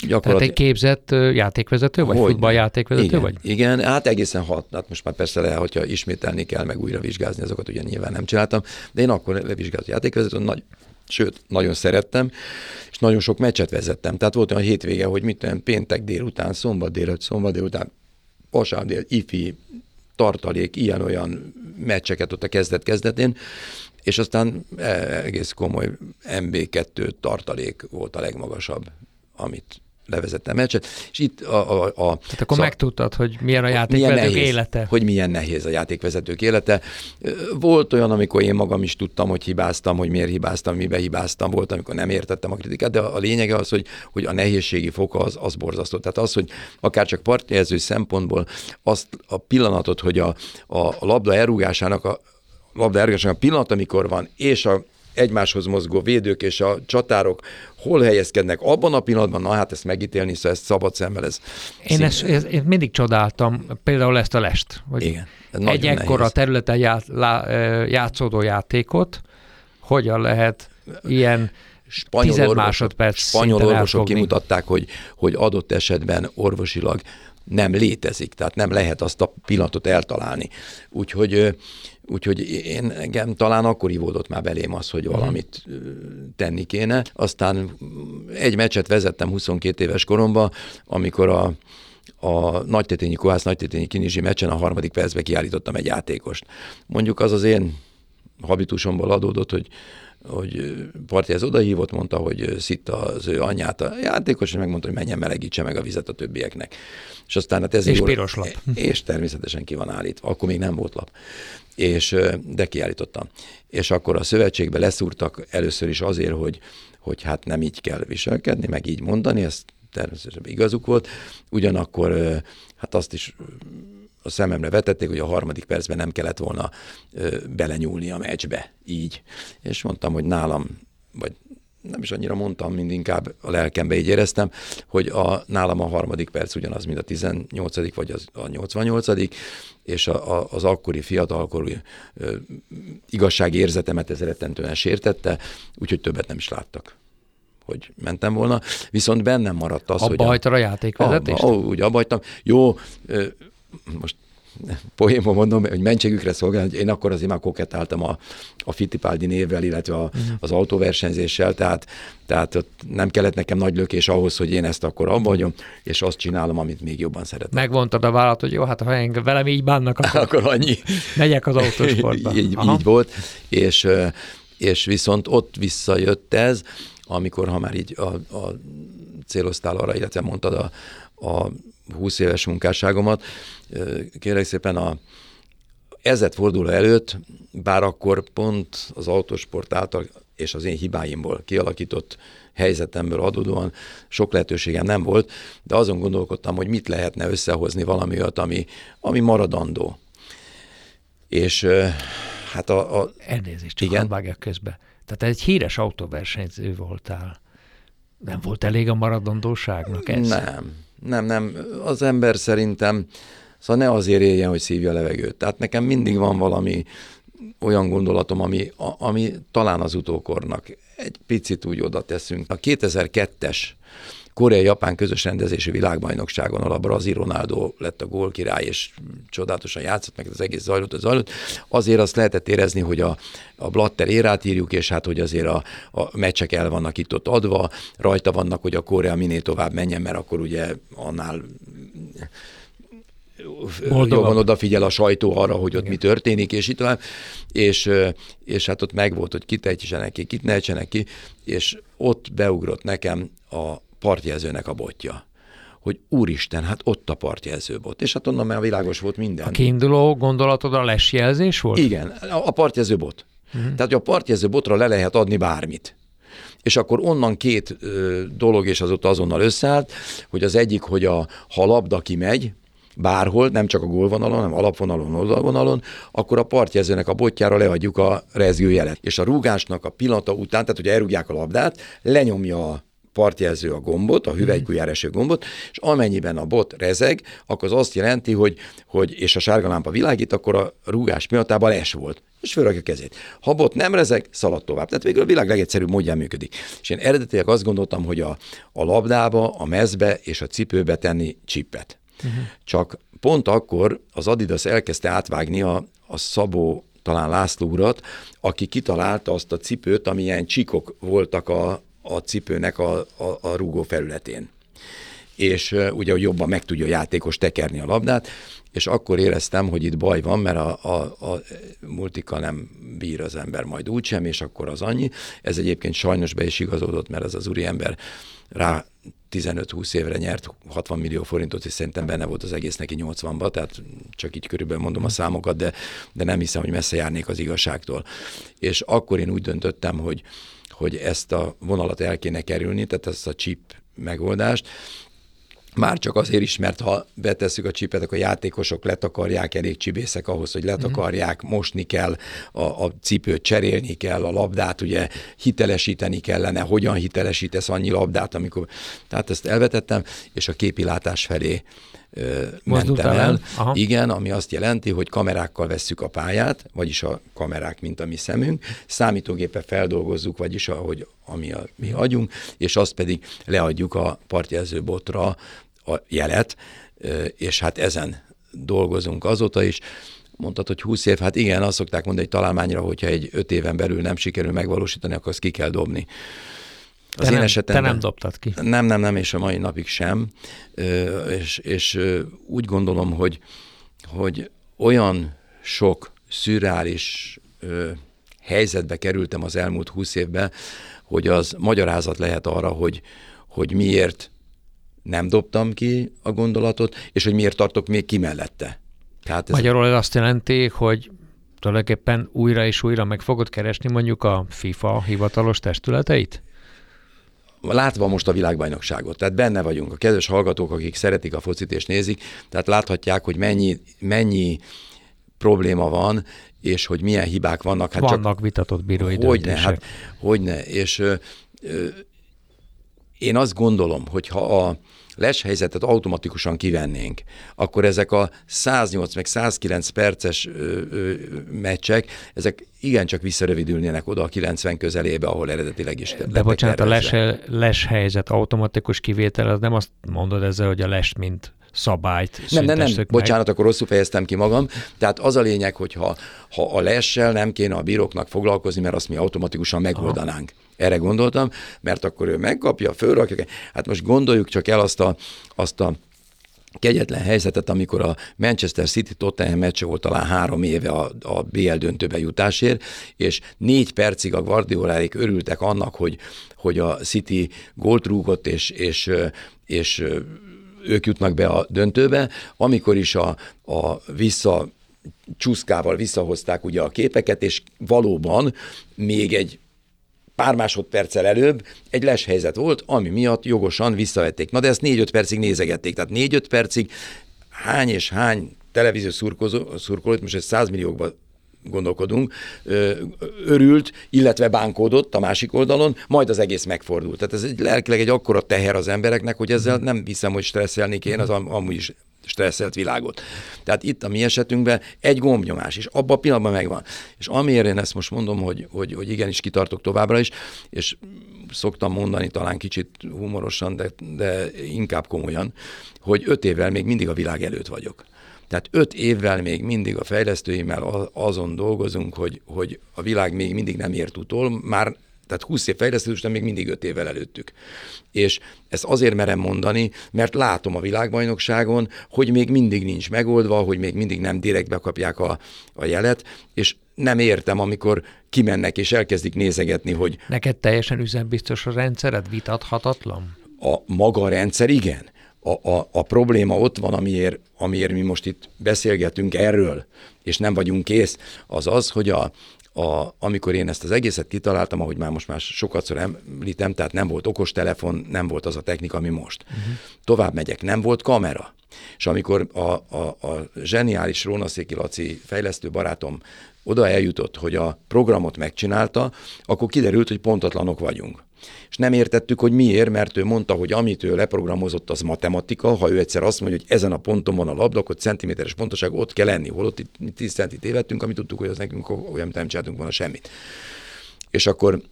Gyakorlatilag... Tehát egy képzett játékvezető, vagy hogy futballjátékvezető igen, vagy? Igen, hát egészen hat. Hát most már persze lehet, hogyha ismételni kell, meg újra vizsgázni, azokat ugye nyilván nem csináltam, de én akkor levizsgált játékvezető, nagy, sőt, nagyon szerettem, és nagyon sok meccset vezettem. Tehát volt olyan hétvége, hogy mit tudom, péntek délután, szombat délután, szombat délután, vasárnap dél, ifi, tartalék, ilyen-olyan meccseket ott a kezdet-kezdetén, és aztán e, egész komoly MB2 tartalék volt a legmagasabb, amit levezettem meccset, és itt a... a, a Tehát akkor szóval, megtudtad, hogy milyen a játékvezetők milyen nehéz, élete. Hogy milyen nehéz a játékvezetők élete. Volt olyan, amikor én magam is tudtam, hogy hibáztam, hogy miért hibáztam, mibe hibáztam, volt, amikor nem értettem a kritikát, de a lényege az, hogy, hogy a nehézségi foka az, az borzasztó. Tehát az, hogy akár csak partjelző szempontból azt a pillanatot, hogy a, a labda elrúgásának a labda elrúgásának a pillanat, amikor van, és a egymáshoz mozgó védők és a csatárok hol helyezkednek abban a pillanatban, na hát ezt megítélni, szóval ezt szabad szemmel ez. Én, ezt, ezt, én mindig csodáltam, például ezt a lest, hogy Igen, egy ekkora nehéz. területen ját, lá, játszódó játékot, hogyan lehet ilyen spanyol 10 orvosok, másodperc spanyol orvosok elfogni. kimutatták, hogy, hogy adott esetben orvosilag nem létezik, tehát nem lehet azt a pillanatot eltalálni. Úgyhogy, úgyhogy én engem talán akkor ivódott már belém az, hogy valamit ö, tenni kéne. Aztán egy meccset vezettem 22 éves koromban, amikor a a Nagytetényi Kohász Nagytetényi Kinizsi meccsen a harmadik percben kiállítottam egy játékost. Mondjuk az az én habitusomból adódott, hogy hogy parti ez odahívott, mondta, hogy szitta az ő anyját a játékos, és megmondta, hogy menjen melegítse meg a vizet a többieknek. És aztán hát ez És piros lap. És természetesen ki van állítva. Akkor még nem volt lap. És, de kiállítottam. És akkor a szövetségbe leszúrtak először is azért, hogy, hogy hát nem így kell viselkedni, meg így mondani, ez természetesen igazuk volt. Ugyanakkor hát azt is a szememre vetették, hogy a harmadik percben nem kellett volna ö, belenyúlni a meccsbe, így. És mondtam, hogy nálam, vagy nem is annyira mondtam, mind inkább a lelkembe így éreztem, hogy a, nálam a harmadik perc ugyanaz, mint a 18. vagy az, a 88. és a, a, az akkori fiatalkorú ö, igazsági érzetemet ez rettentően sértette, úgyhogy többet nem is láttak hogy mentem volna, viszont bennem maradt az, hogy... Abba a játékvezetést? Abba, ó, úgy abba hagytam. Jó, most poénban mondom, hogy mentségükre szolgál, hogy én akkor azért már koketáltam a, a Fittipaldi névvel, illetve a, Mhm. az autóversenyzéssel, tehát, tehát ott nem kellett nekem nagy lökés ahhoz, hogy én ezt akkor abba hagyom, és azt csinálom, amit még jobban szeretem. Megvontad a vállat, hogy jó, hát ha engem velem így bánnak, akkor Akkor annyi. megyek az autósportba. így, Aha. így volt, és, és viszont ott visszajött ez, amikor, ha már így a, a céloztál arra, illetve mondtad a, a 20 éves munkásságomat, kérlek szépen a ezet forduló előtt, bár akkor pont az autósport által és az én hibáimból kialakított helyzetemből adódóan sok lehetőségem nem volt, de azon gondolkodtam, hogy mit lehetne összehozni valami olyat, ami, ami maradandó. És hát a, a Elnézést, csak Igen. hadd vágjak közbe. Tehát egy híres autóversenyző voltál. Nem volt elég a maradandóságnak ez? Nem, nem, nem. Az ember szerintem, szóval ne azért éljen, hogy szívja a levegőt. Tehát nekem mindig van valami olyan gondolatom, ami, a, ami talán az utókornak egy picit úgy oda teszünk. A 2002-es Korea-Japán közös rendezésű világbajnokságon, ahol a brazil Ronaldo lett a gólkirály, és csodálatosan játszott, meg az egész zajlott, az zajlott. Azért azt lehetett érezni, hogy a, a Blatter érát írjuk, és hát, hogy azért a, a meccsek el vannak itt ott adva, rajta vannak, hogy a Korea minél tovább menjen, mert akkor ugye annál Boldogabb. jobban odafigyel a sajtó arra, hogy ott Igen. mi történik, és itt tovább. És, és hát ott megvolt, hogy kit ejtsenek ki, kit ne ejtsenek ki, és ott beugrott nekem a partjelzőnek a botja hogy úristen, hát ott a partjelzőbot. És hát onnan már világos volt minden. A kiinduló gondolatod a lesjelzés volt? Igen, a partjelzőbot. Uh-huh. Tehát, hogy a partjelzőbotra le lehet adni bármit. És akkor onnan két ö, dolog, és az ott azonnal összeállt, hogy az egyik, hogy a, ha a labda kimegy, bárhol, nem csak a gólvonalon, hanem alapvonalon, oldalvonalon, akkor a partjelzőnek a botjára leadjuk a rezgőjelet. És a rúgásnak a pillanata után, tehát hogy elrúgják a labdát, lenyomja a partjelző a gombot, a hüvelykujjár eső gombot, és amennyiben a bot rezeg, akkor az azt jelenti, hogy, hogy és a sárga lámpa világít, akkor a rúgás pillanatában les volt és fölrakja a kezét. Ha bot nem rezeg, szalad tovább. Tehát végül a világ legegyszerűbb módján működik. És én eredetileg azt gondoltam, hogy a, a labdába, a mezbe és a cipőbe tenni csippet. Uh-huh. Csak pont akkor az Adidas elkezdte átvágni a, a Szabó talán László urat, aki kitalálta azt a cipőt, amilyen csikok voltak a, a cipőnek a, a, a rúgó felületén. És ugye jobban meg tudja a játékos tekerni a labdát, és akkor éreztem, hogy itt baj van, mert a, a, a multika nem bír az ember majd úgysem, és akkor az annyi. Ez egyébként sajnos be is igazodott, mert ez az úriember rá 15-20 évre nyert 60 millió forintot, és szerintem benne volt az egész neki 80-ba, tehát csak így körülbelül mondom a számokat, de, de nem hiszem, hogy messze járnék az igazságtól. És akkor én úgy döntöttem, hogy, hogy ezt a vonalat el kéne kerülni, tehát ezt a chip megoldást, már csak azért is, mert ha betesszük a csipet, akkor a játékosok letakarják, elég csibészek ahhoz, hogy letakarják, mosni kell, a, a cipőt cserélni kell, a labdát ugye hitelesíteni kellene, hogyan hitelesítesz annyi labdát, amikor... Tehát ezt elvetettem, és a képilátás felé mentem el. Aha. Igen, ami azt jelenti, hogy kamerákkal vesszük a pályát, vagyis a kamerák, mint a mi szemünk, számítógépe feldolgozzuk, vagyis ahogy ami a mi agyunk, és azt pedig leadjuk a partjelzőbotra a jelet, és hát ezen dolgozunk azóta is. Mondtad, hogy 20 év, hát igen, azt szokták mondani, hogy találmányra, hogyha egy 5 éven belül nem sikerül megvalósítani, akkor azt ki kell dobni. Az te én nem, esetemben, te nem dobtad ki. Nem, nem, nem, és a mai napig sem. És, és úgy gondolom, hogy, hogy olyan sok szürreális helyzetbe kerültem az elmúlt húsz évben, hogy az magyarázat lehet arra, hogy, hogy miért nem dobtam ki a gondolatot, és hogy miért tartok még ki mellette. Tehát ez Magyarul ez azt jelenti, hogy tulajdonképpen újra és újra meg fogod keresni mondjuk a FIFA hivatalos testületeit? Látva most a világbajnokságot, tehát benne vagyunk, a kedves hallgatók, akik szeretik a focit és nézik, tehát láthatják, hogy mennyi, mennyi probléma van, és hogy milyen hibák vannak. Hát vannak csak, vitatott bírói hogyne, hát, hogyne, és ö, ö, én azt gondolom, hogy ha a les helyzetet automatikusan kivennénk, akkor ezek a 108 meg 109 perces ö, ö, meccsek, ezek igencsak visszarövidülnének oda a 90 közelébe, ahol eredetileg is De bocsánat, tervezve. a les, les helyzet automatikus kivétel, az nem azt mondod ezzel, hogy a les mint szabályt Nem, nem, nem, meg. bocsánat, akkor rosszul fejeztem ki magam. Tehát az a lényeg, hogy ha, ha a lessel nem kéne a bíróknak foglalkozni, mert azt mi automatikusan megoldanánk. Aha. Erre gondoltam, mert akkor ő megkapja, fölrakja. Hát most gondoljuk csak el azt a, azt a kegyetlen helyzetet, amikor a Manchester City Tottenham meccs volt talán három éve a, a BL döntőbe jutásért, és négy percig a Guardioláik örültek annak, hogy, hogy a City gólt rúgott, és, és, és ők jutnak be a döntőbe, amikor is a, a vissza csúszkával visszahozták ugye a képeket, és valóban még egy pár másodperccel előbb egy les helyzet volt, ami miatt jogosan visszavették. Na de ezt négy-öt percig nézegették, tehát négy-öt percig hány és hány televíziós szurkoló, szurkolót, most ez százmilliókban gondolkodunk, örült, illetve bánkódott a másik oldalon, majd az egész megfordult. Tehát ez egy lelkileg egy akkora teher az embereknek, hogy ezzel nem hiszem, hogy stresszelni kéne az amúgy is stresszelt világot. Tehát itt a mi esetünkben egy gombnyomás, és abban a pillanatban megvan. És amiért én ezt most mondom, hogy, hogy, hogy igenis kitartok továbbra is, és szoktam mondani talán kicsit humorosan, de, de inkább komolyan, hogy öt évvel még mindig a világ előtt vagyok. Tehát öt évvel még mindig a fejlesztőimmel azon dolgozunk, hogy, hogy a világ még mindig nem ért utol, már tehát 20 év fejlesztés után még mindig 5 évvel előttük. És ezt azért merem mondani, mert látom a világbajnokságon, hogy még mindig nincs megoldva, hogy még mindig nem direktbe kapják a, a jelet, és nem értem, amikor kimennek és elkezdik nézegetni, hogy... Neked teljesen üzembiztos a rendszered, vitathatatlan? A maga rendszer igen a, a, a probléma ott van, amiért, amiért mi most itt beszélgetünk erről, és nem vagyunk kész, az az, hogy a, a, amikor én ezt az egészet kitaláltam, ahogy már most már sokatszor említem, tehát nem volt okostelefon, nem volt az a technika, ami most. Uh-huh. Tovább megyek, nem volt kamera. És amikor a, a, a zseniális Rónaszéki Laci fejlesztő barátom oda eljutott, hogy a programot megcsinálta, akkor kiderült, hogy pontatlanok vagyunk. És nem értettük, hogy miért, mert ő mondta, hogy amit ő leprogramozott, az matematika. Ha ő egyszer azt mondja, hogy ezen a ponton van a labda, akkor centiméteres pontoság ott kell lenni. Holott itt 10 centit tévedtünk, amit tudtuk, hogy az nekünk olyan nem csináltunk volna semmit. És akkor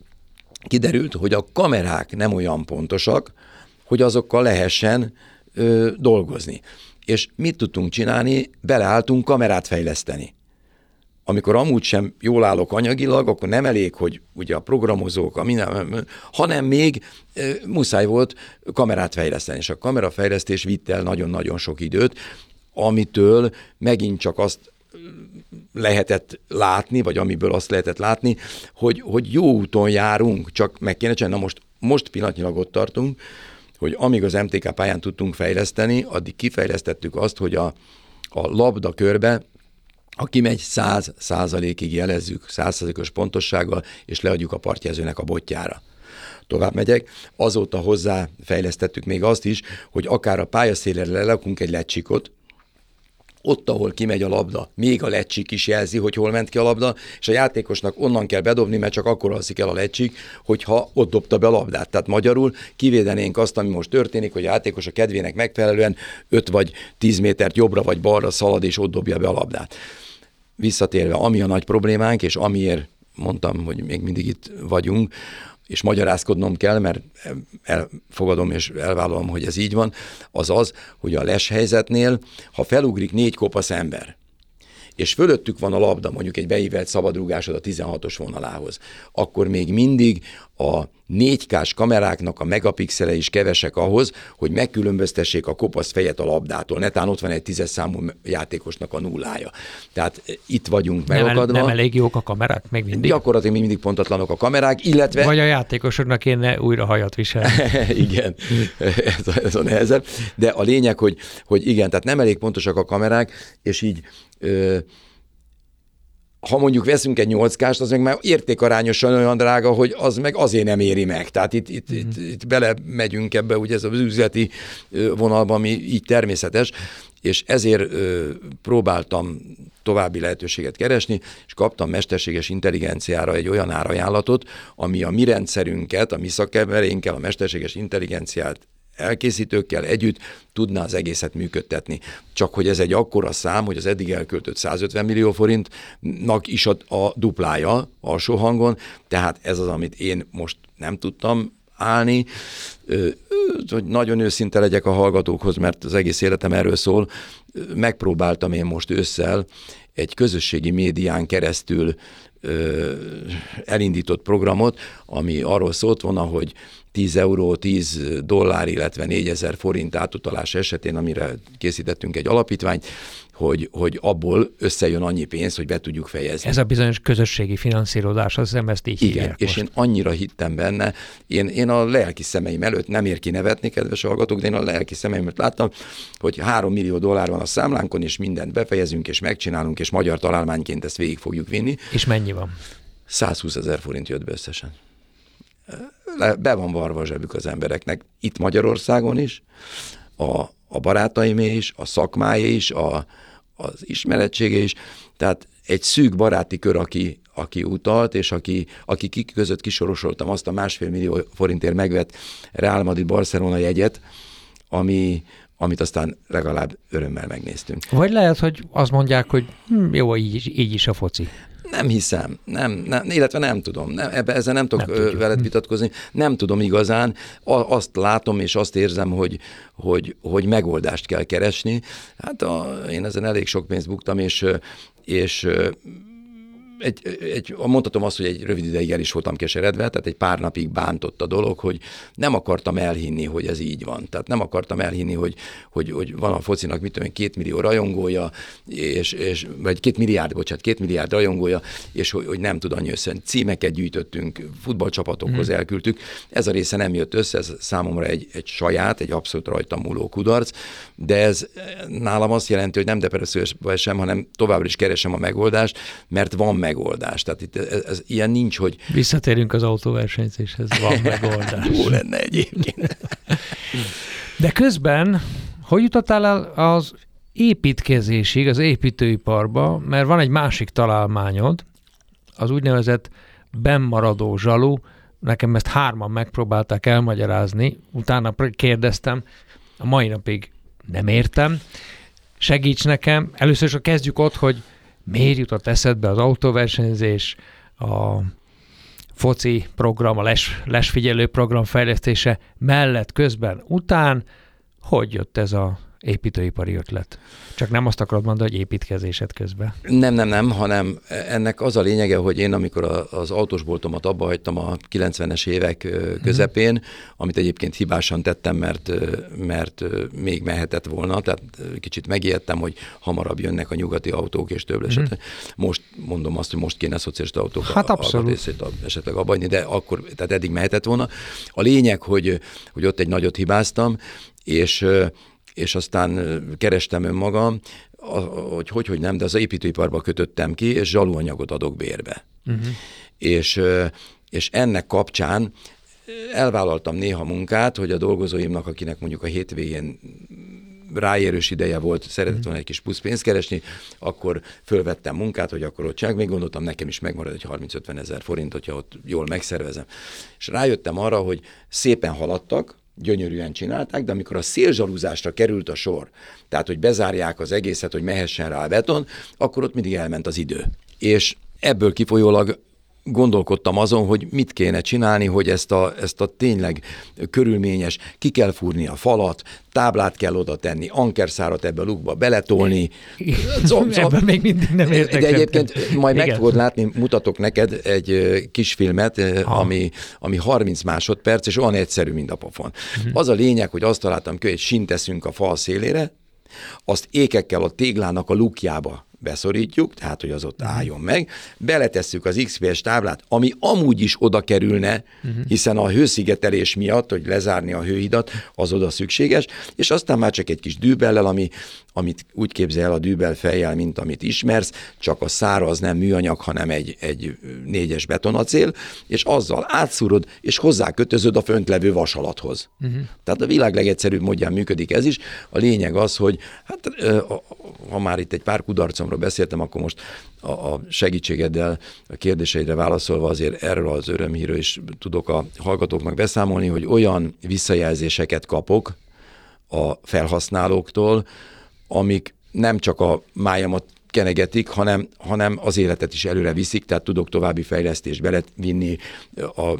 kiderült, hogy a kamerák nem olyan pontosak, hogy azokkal lehessen ö, dolgozni. És mit tudtunk csinálni? Beleálltunk kamerát fejleszteni amikor amúgy sem jól állok anyagilag, akkor nem elég, hogy ugye a programozók, a minden, hanem még muszáj volt kamerát fejleszteni, és a kamerafejlesztés vitt el nagyon-nagyon sok időt, amitől megint csak azt lehetett látni, vagy amiből azt lehetett látni, hogy, hogy jó úton járunk, csak meg kéne csinálni. Na most, most pillanatnyilag ott tartunk, hogy amíg az MTK pályán tudtunk fejleszteni, addig kifejlesztettük azt, hogy a, a labda körbe ha kimegy 100 százalékig jelezzük, 100 százalékos pontossággal, és leadjuk a partjelzőnek a botjára tovább megyek. Azóta hozzá fejlesztettük még azt is, hogy akár a pályaszélre lelakunk egy lecsikot, ott, ahol kimegy a labda, még a lecsik is jelzi, hogy hol ment ki a labda, és a játékosnak onnan kell bedobni, mert csak akkor alszik el a lecsik, hogyha ott dobta be a labdát. Tehát magyarul kivédenénk azt, ami most történik, hogy a játékos a kedvének megfelelően 5 vagy 10 métert jobbra vagy balra szalad, és ott dobja be a labdát. Visszatérve, ami a nagy problémánk, és amiért mondtam, hogy még mindig itt vagyunk, és magyarázkodnom kell, mert elfogadom és elvállalom, hogy ez így van, az az, hogy a les helyzetnél, ha felugrik négy kopasz ember, és fölöttük van a labda, mondjuk egy beívelt szabadrúgásod a 16-os vonalához, akkor még mindig a 4K-s kameráknak a megapixele is kevesek ahhoz, hogy megkülönböztessék a kopasz fejet a labdától. Netán ott van egy tízes számú játékosnak a nullája. Tehát itt vagyunk nem, megakadva. Nem elég jók a kamerák még mindig? Gyakorlatilag még mindig pontatlanok a kamerák, illetve... Vagy a játékosoknak kéne újra hajat viselni. igen, ez a, ez a nehezebb. De a lényeg, hogy, hogy igen, tehát nem elég pontosak a kamerák, és így ö, ha mondjuk veszünk egy 8 kást, az meg már értékarányosan olyan drága, hogy az meg azért nem éri meg. Tehát itt, itt, mm-hmm. itt, itt bele megyünk ebbe, ugye ez az üzleti vonalban, ami így természetes, és ezért ö, próbáltam további lehetőséget keresni, és kaptam mesterséges intelligenciára egy olyan árajánlatot, ami a mi rendszerünket, a mi szakemberénkkel, a mesterséges intelligenciát elkészítőkkel együtt tudná az egészet működtetni. Csak hogy ez egy akkora szám, hogy az eddig elköltött 150 millió forintnak is a, a duplája alsó hangon, tehát ez az, amit én most nem tudtam állni, hogy nagyon őszinte legyek a hallgatókhoz, mert az egész életem erről szól, megpróbáltam én most ősszel egy közösségi médián keresztül elindított programot, ami arról szólt volna, hogy 10 euró, 10 dollár, illetve 4000 forint átutalás esetén, amire készítettünk egy alapítványt, hogy, hogy abból összejön annyi pénz, hogy be tudjuk fejezni. Ez a bizonyos közösségi finanszírozás, az hiszem ezt így Igen, és most. én annyira hittem benne, én, én a lelki szemeim előtt, nem ér ki nevetni, kedves hallgatók, de én a lelki szemeim előtt láttam, hogy 3 millió dollár van a számlánkon, és mindent befejezünk, és megcsinálunk, és magyar találmányként ezt végig fogjuk vinni. És mennyi van? 120 ezer forint jött be összesen be van varva a zsebük az embereknek. Itt Magyarországon is, a, a barátaimé is, a szakmáé is, a, az ismeretsége is. Tehát egy szűk baráti kör, aki, aki utalt, és aki, aki kik között kisorosoltam azt a másfél millió forintért megvett Real Madrid Barcelona jegyet, ami, amit aztán legalább örömmel megnéztünk. Vagy lehet, hogy azt mondják, hogy hm, jó, így, így is a foci. Nem hiszem, nem, nem, illetve nem tudom, nem, ebbe, ezzel nem tudok nem veled vitatkozni, nem tudom igazán, azt látom és azt érzem, hogy, hogy, hogy megoldást kell keresni. Hát a, én ezen elég sok pénzt buktam, és, és egy, egy, mondhatom azt, hogy egy rövid ideig el is voltam keseredve, tehát egy pár napig bántott a dolog, hogy nem akartam elhinni, hogy ez így van. Tehát nem akartam elhinni, hogy, hogy, hogy van a focinak, mit tudom, két millió rajongója, és, és, vagy két milliárd, bocsánat, két milliárd rajongója, és hogy, hogy nem tud annyi össze. Címeket gyűjtöttünk, futballcsapatokhoz mm. elküldtük. Ez a része nem jött össze, ez számomra egy, egy saját, egy abszolút rajtam múló kudarc, de ez nálam azt jelenti, hogy nem depressziós sem, hanem továbbra is keresem a megoldást, mert van megoldás. Tehát itt ez, ez ilyen nincs, hogy... Visszatérünk az autóversenyzéshez, van megoldás. Jó lenne egyébként. De közben, hogy jutottál el az építkezésig, az építőiparba, mert van egy másik találmányod, az úgynevezett bennmaradó zsalu, nekem ezt hárman megpróbálták elmagyarázni, utána kérdeztem, a mai napig nem értem. Segíts nekem. Először is kezdjük ott, hogy miért jutott eszedbe az autóversenyzés, a foci program, a les, lesfigyelő program fejlesztése mellett, közben, után, hogy jött ez a építőipari ötlet? Csak nem azt akarod mondani, hogy építkezésed közben. Nem, nem, nem, hanem ennek az a lényege, hogy én amikor az autósboltomat abba hagytam a 90-es évek közepén, mm. amit egyébként hibásan tettem, mert, mert még mehetett volna, tehát kicsit megijedtem, hogy hamarabb jönnek a nyugati autók, és több mm. Most mondom azt, hogy most kéne a szocialista autók hát abszolút. esetleg abbagyni, de akkor, tehát eddig mehetett volna. A lényeg, hogy, hogy ott egy nagyot hibáztam, és és aztán kerestem önmagam, hogy hogy, hogy nem, de az építőiparba kötöttem ki, és zsalóanyagot adok bérbe. Uh-huh. És, és ennek kapcsán elvállaltam néha munkát, hogy a dolgozóimnak, akinek mondjuk a hétvégén ráérős ideje volt, szeretett volna egy kis plusz pénzt keresni, akkor fölvettem munkát, hogy akkor ott csak még gondoltam, nekem is megmarad egy 30-50 ezer forint, hogyha ott jól megszervezem. És rájöttem arra, hogy szépen haladtak, gyönyörűen csinálták, de amikor a szélzsalúzásra került a sor, tehát hogy bezárják az egészet, hogy mehessen rá a beton, akkor ott mindig elment az idő. És ebből kifolyólag gondolkodtam azon, hogy mit kéne csinálni, hogy ezt a, ezt a tényleg körülményes, ki kell fúrni a falat, táblát kell oda tenni, ankerszárat ebbe a lukba beletolni. Ebben még mindig nem értek. De egyébként majd Igen. meg fogod látni, mutatok neked egy kis filmet, ami, ami 30 másodperc, és olyan egyszerű, mint a pofon. Uh-huh. Az a lényeg, hogy azt találtam hogy egy sinteszünk a fal szélére, azt ékekkel a téglának a lukjába beszorítjuk, tehát hogy az ott uh-huh. álljon meg, beletesszük az XPS táblát, ami amúgy is oda kerülne, uh-huh. hiszen a hőszigetelés miatt, hogy lezárni a hőhidat, az oda szükséges, és aztán már csak egy kis dűbellel, ami, amit úgy képzel el a dűbel fejjel, mint amit ismersz, csak a száraz nem műanyag, hanem egy, egy négyes betonacél, és azzal átszúrod, és hozzákötözöd a föntlevő vasalathoz. Uh-huh. Tehát a világ legegyszerűbb módján működik ez is. A lényeg az, hogy hát ha már itt egy pár kudarcomról beszéltem, akkor most a, a segítségeddel a kérdéseidre válaszolva azért erről az örömhírről is tudok a hallgatóknak beszámolni, hogy olyan visszajelzéseket kapok a felhasználóktól, amik nem csak a májamat kenegetik, hanem, hanem az életet is előre viszik, tehát tudok további fejlesztést belevinni a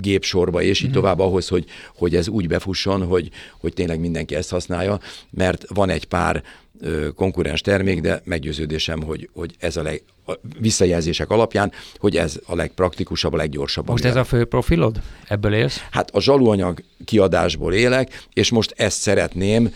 gépsorba, és így mm. tovább ahhoz, hogy, hogy ez úgy befusson, hogy, hogy tényleg mindenki ezt használja, mert van egy pár konkurens termék, de meggyőződésem, hogy, hogy ez a, leg, a visszajelzések alapján, hogy ez a legpraktikusabb, a leggyorsabb. Most ez a fő profilod? Ebből élsz? Hát a zsalúanyag kiadásból élek, és most ezt szeretném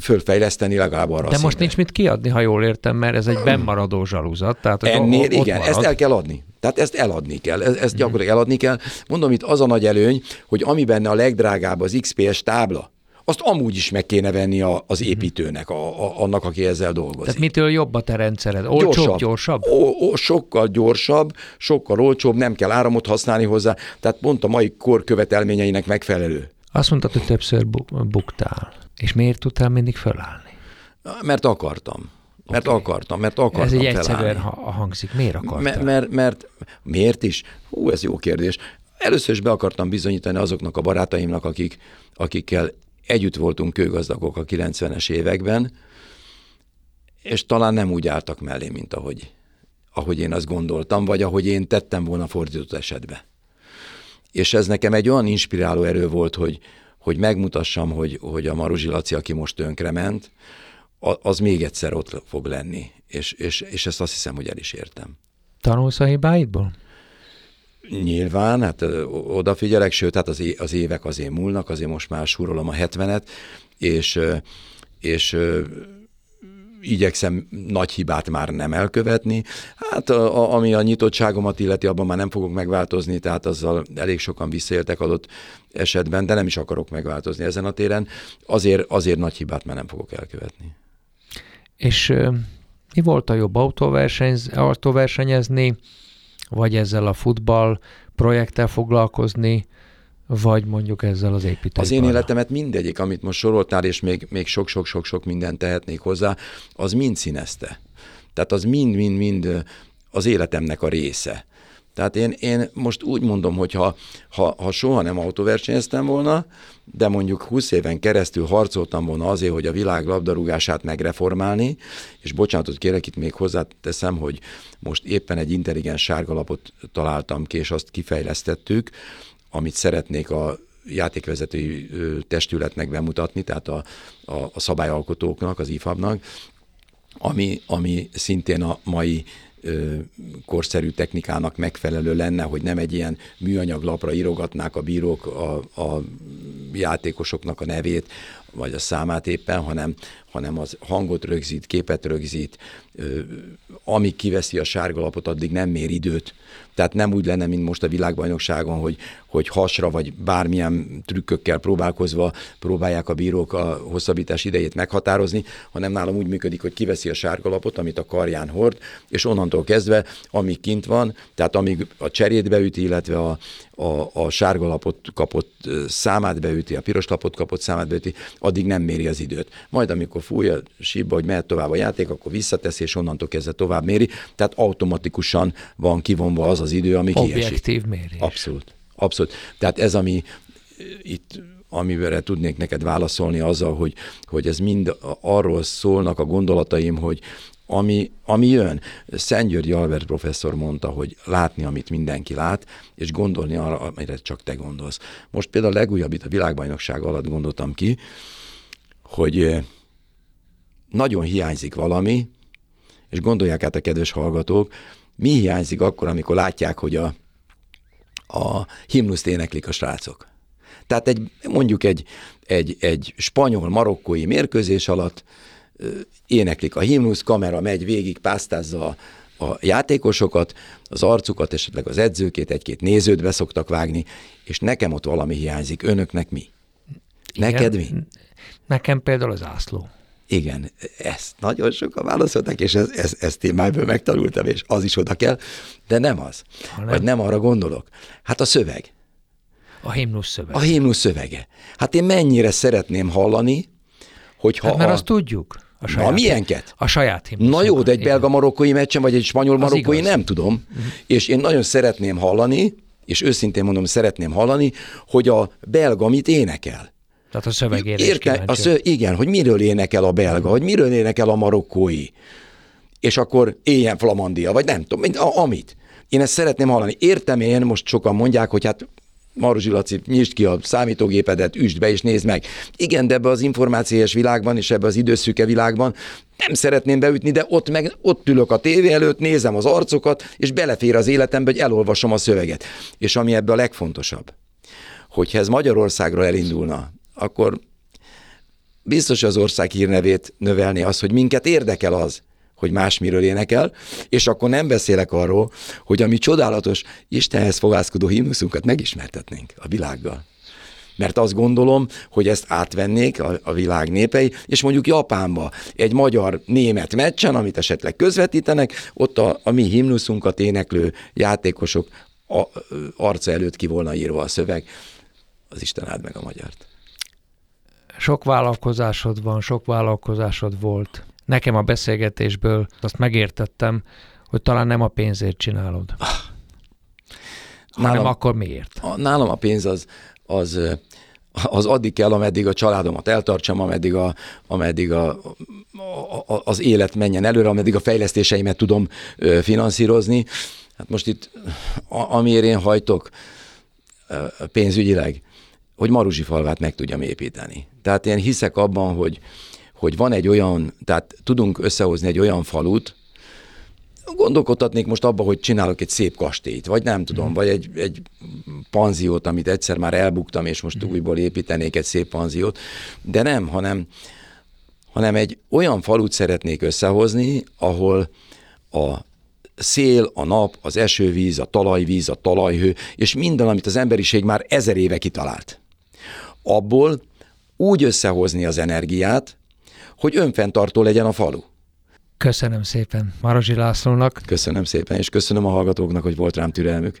fölfejleszteni legalább arra De most nincs mit kiadni, ha jól értem, mert ez egy bennmaradó zsaluzat. Tehát Ennél ott igen, marad. ezt el kell adni. Tehát ezt eladni kell, ezt gyakorlatilag eladni kell. Mondom, itt az a nagy előny, hogy ami benne a legdrágább az XPS tábla, azt amúgy is meg kéne venni a, az építőnek, a, a, annak, aki ezzel dolgozik. Tehát mitől jobb a te rendszered? Olcsóbb, gyorsabb? gyorsabb? O, o, sokkal gyorsabb, sokkal olcsóbb, nem kell áramot használni hozzá, tehát pont a mai kor követelményeinek megfelelő. Azt mondtad, hogy többször buktál. És miért tudtál mindig fölállni? Mert akartam. Mert okay. akartam, mert akartam Ez egy egyszerűen hangzik. Miért akartál? Mert, mert, mert miért is? Hú, ez jó kérdés. Először is be akartam bizonyítani azoknak a barátaimnak, akik, akikkel együtt voltunk kőgazdagok a 90-es években, és talán nem úgy álltak mellé, mint ahogy, ahogy én azt gondoltam, vagy ahogy én tettem volna fordított esetbe. És ez nekem egy olyan inspiráló erő volt, hogy, hogy megmutassam, hogy, hogy a Maruzsi Laci, aki most tönkrement, az még egyszer ott fog lenni. És, és, és ezt azt hiszem, hogy el is értem. Tanulsz a hibáidból? Nyilván, hát odafigyelek, sőt, hát az, é, az évek azért múlnak, azért most már súrolom a hetvenet, és, és igyekszem nagy hibát már nem elkövetni. Hát a, ami a nyitottságomat illeti, abban már nem fogok megváltozni, tehát azzal elég sokan visszaéltek adott esetben, de nem is akarok megváltozni ezen a téren. Azért, azért nagy hibát már nem fogok elkövetni. És mi volt a jobb autóversenyezni, vagy ezzel a futball projekttel foglalkozni, vagy mondjuk ezzel az építőiparral? Az én életemet mindegyik, amit most soroltál, és még, még sok-sok-sok-sok mindent tehetnék hozzá, az mind színezte. Tehát az mind-mind-mind az életemnek a része. Tehát én, én most úgy mondom, hogy ha, ha, ha soha nem autóversenyeztem volna, de mondjuk 20 éven keresztül harcoltam volna azért, hogy a világ labdarúgását megreformálni, és bocsánatot kérek, itt még hozzáteszem, hogy most éppen egy intelligens sárgalapot találtam ki, és azt kifejlesztettük, amit szeretnék a játékvezetői testületnek bemutatni, tehát a, a, a szabályalkotóknak, az IFAB-nak, ami, ami szintén a mai korszerű technikának megfelelő lenne, hogy nem egy ilyen műanyag lapra írogatnák a bírók a, a játékosoknak a nevét, vagy a számát éppen, hanem, hanem az hangot rögzít, képet rögzít, amíg kiveszi a sárgalapot, addig nem mér időt. Tehát nem úgy lenne, mint most a világbajnokságon, hogy, hogy hasra vagy bármilyen trükkökkel próbálkozva próbálják a bírók a hosszabbítás idejét meghatározni, hanem nálam úgy működik, hogy kiveszi a sárgalapot, amit a karján hord, és onnantól kezdve, amíg kint van, tehát amíg a cserét beüti, illetve a, a, a sárgalapot kapott számát beüti, a piros lapot kapott számát beüti, addig nem méri az időt. Majd amikor fúj a síba, hogy mehet tovább a játék, akkor visszateszi, és onnantól kezdve tovább méri, tehát automatikusan van kivonva az az idő, ami Objektív kiesik. mérés. Abszolút. Abszolút. Tehát ez, ami itt amivel tudnék neked válaszolni azzal, hogy, hogy ez mind arról szólnak a gondolataim, hogy ami, ami jön. Szent György Albert professzor mondta, hogy látni, amit mindenki lát, és gondolni arra, amire csak te gondolsz. Most például a legújabb itt a világbajnokság alatt gondoltam ki, hogy nagyon hiányzik valami, és gondolják át a kedves hallgatók, mi hiányzik akkor, amikor látják, hogy a, a himnuszt éneklik a srácok. Tehát egy, mondjuk egy, egy, egy spanyol-marokkói mérkőzés alatt éneklik a himnusz, kamera megy végig, pásztázza a, a játékosokat, az arcukat, esetleg az edzőkét, egy-két nézőt beszoktak vágni, és nekem ott valami hiányzik. Önöknek mi? Neked mi? Nekem például az ászló. Igen, ezt nagyon sokan válaszoltak, és ez, ez, ezt én már megtanultam, és az is oda kell, de nem az. nem. Vagy nem arra gondolok. Hát a szöveg. A himnusz szövege. A himnusz szövege. Hát én mennyire szeretném hallani, hogyha... Hát mert a... azt tudjuk. A saját, Na, milyenket? A saját himnusz. Na jó, de egy belga-marokkói meccsen, vagy egy spanyol-marokkói nem tudom. Uh-huh. És én nagyon szeretném hallani, és őszintén mondom, szeretném hallani, hogy a belga mit énekel. Tehát a szövegére Érte, a szö, Igen, hogy miről énekel a belga, hogy miről énekel a marokkói. És akkor éljen flamandia, vagy nem tudom, a, amit. Én ezt szeretném hallani. Értem én, most sokan mondják, hogy hát Maruzsi Laci, nyisd ki a számítógépedet, üsd be és nézd meg. Igen, de ebbe az információs világban és ebbe az időszűke világban nem szeretném beütni, de ott meg ott ülök a tévé előtt, nézem az arcokat, és belefér az életembe, hogy elolvasom a szöveget. És ami ebbe a legfontosabb, hogyha ez Magyarországról elindulna, akkor biztos az ország hírnevét növelni az, hogy minket érdekel az, hogy más miről énekel, és akkor nem beszélek arról, hogy a mi csodálatos Istenhez fogászkodó himnuszunkat megismertetnénk a világgal. Mert azt gondolom, hogy ezt átvennék a, a világ népei, és mondjuk Japánba egy magyar-német meccsen, amit esetleg közvetítenek, ott a, a mi himnuszunkat éneklő játékosok a, arca előtt ki volna írva a szöveg, az Isten áld meg a magyart. Sok vállalkozásod van, sok vállalkozásod volt. Nekem a beszélgetésből azt megértettem, hogy talán nem a pénzért csinálod. Ah. Hanem nálam, akkor miért? A, nálam a pénz az, az, az addig kell, ameddig a családomat eltartsam, ameddig, a, ameddig a, a, az élet menjen előre, ameddig a fejlesztéseimet tudom finanszírozni. Hát most itt, amiért én hajtok pénzügyileg, hogy Maruzsi falvát meg tudjam építeni. Tehát én hiszek abban, hogy, hogy van egy olyan, tehát tudunk összehozni egy olyan falut, gondolkodhatnék most abba, hogy csinálok egy szép kastélyt, vagy nem tudom, mm. vagy egy, egy panziót, amit egyszer már elbuktam, és most mm. újból építenék egy szép panziót, de nem, hanem, hanem egy olyan falut szeretnék összehozni, ahol a szél, a nap, az esővíz, a talajvíz, a talajhő, és minden, amit az emberiség már ezer éve kitalált. Abból úgy összehozni az energiát, hogy önfenntartó legyen a falu. Köszönöm szépen Marozsi Lászlónak. Köszönöm szépen, és köszönöm a hallgatóknak, hogy volt rám türelmük.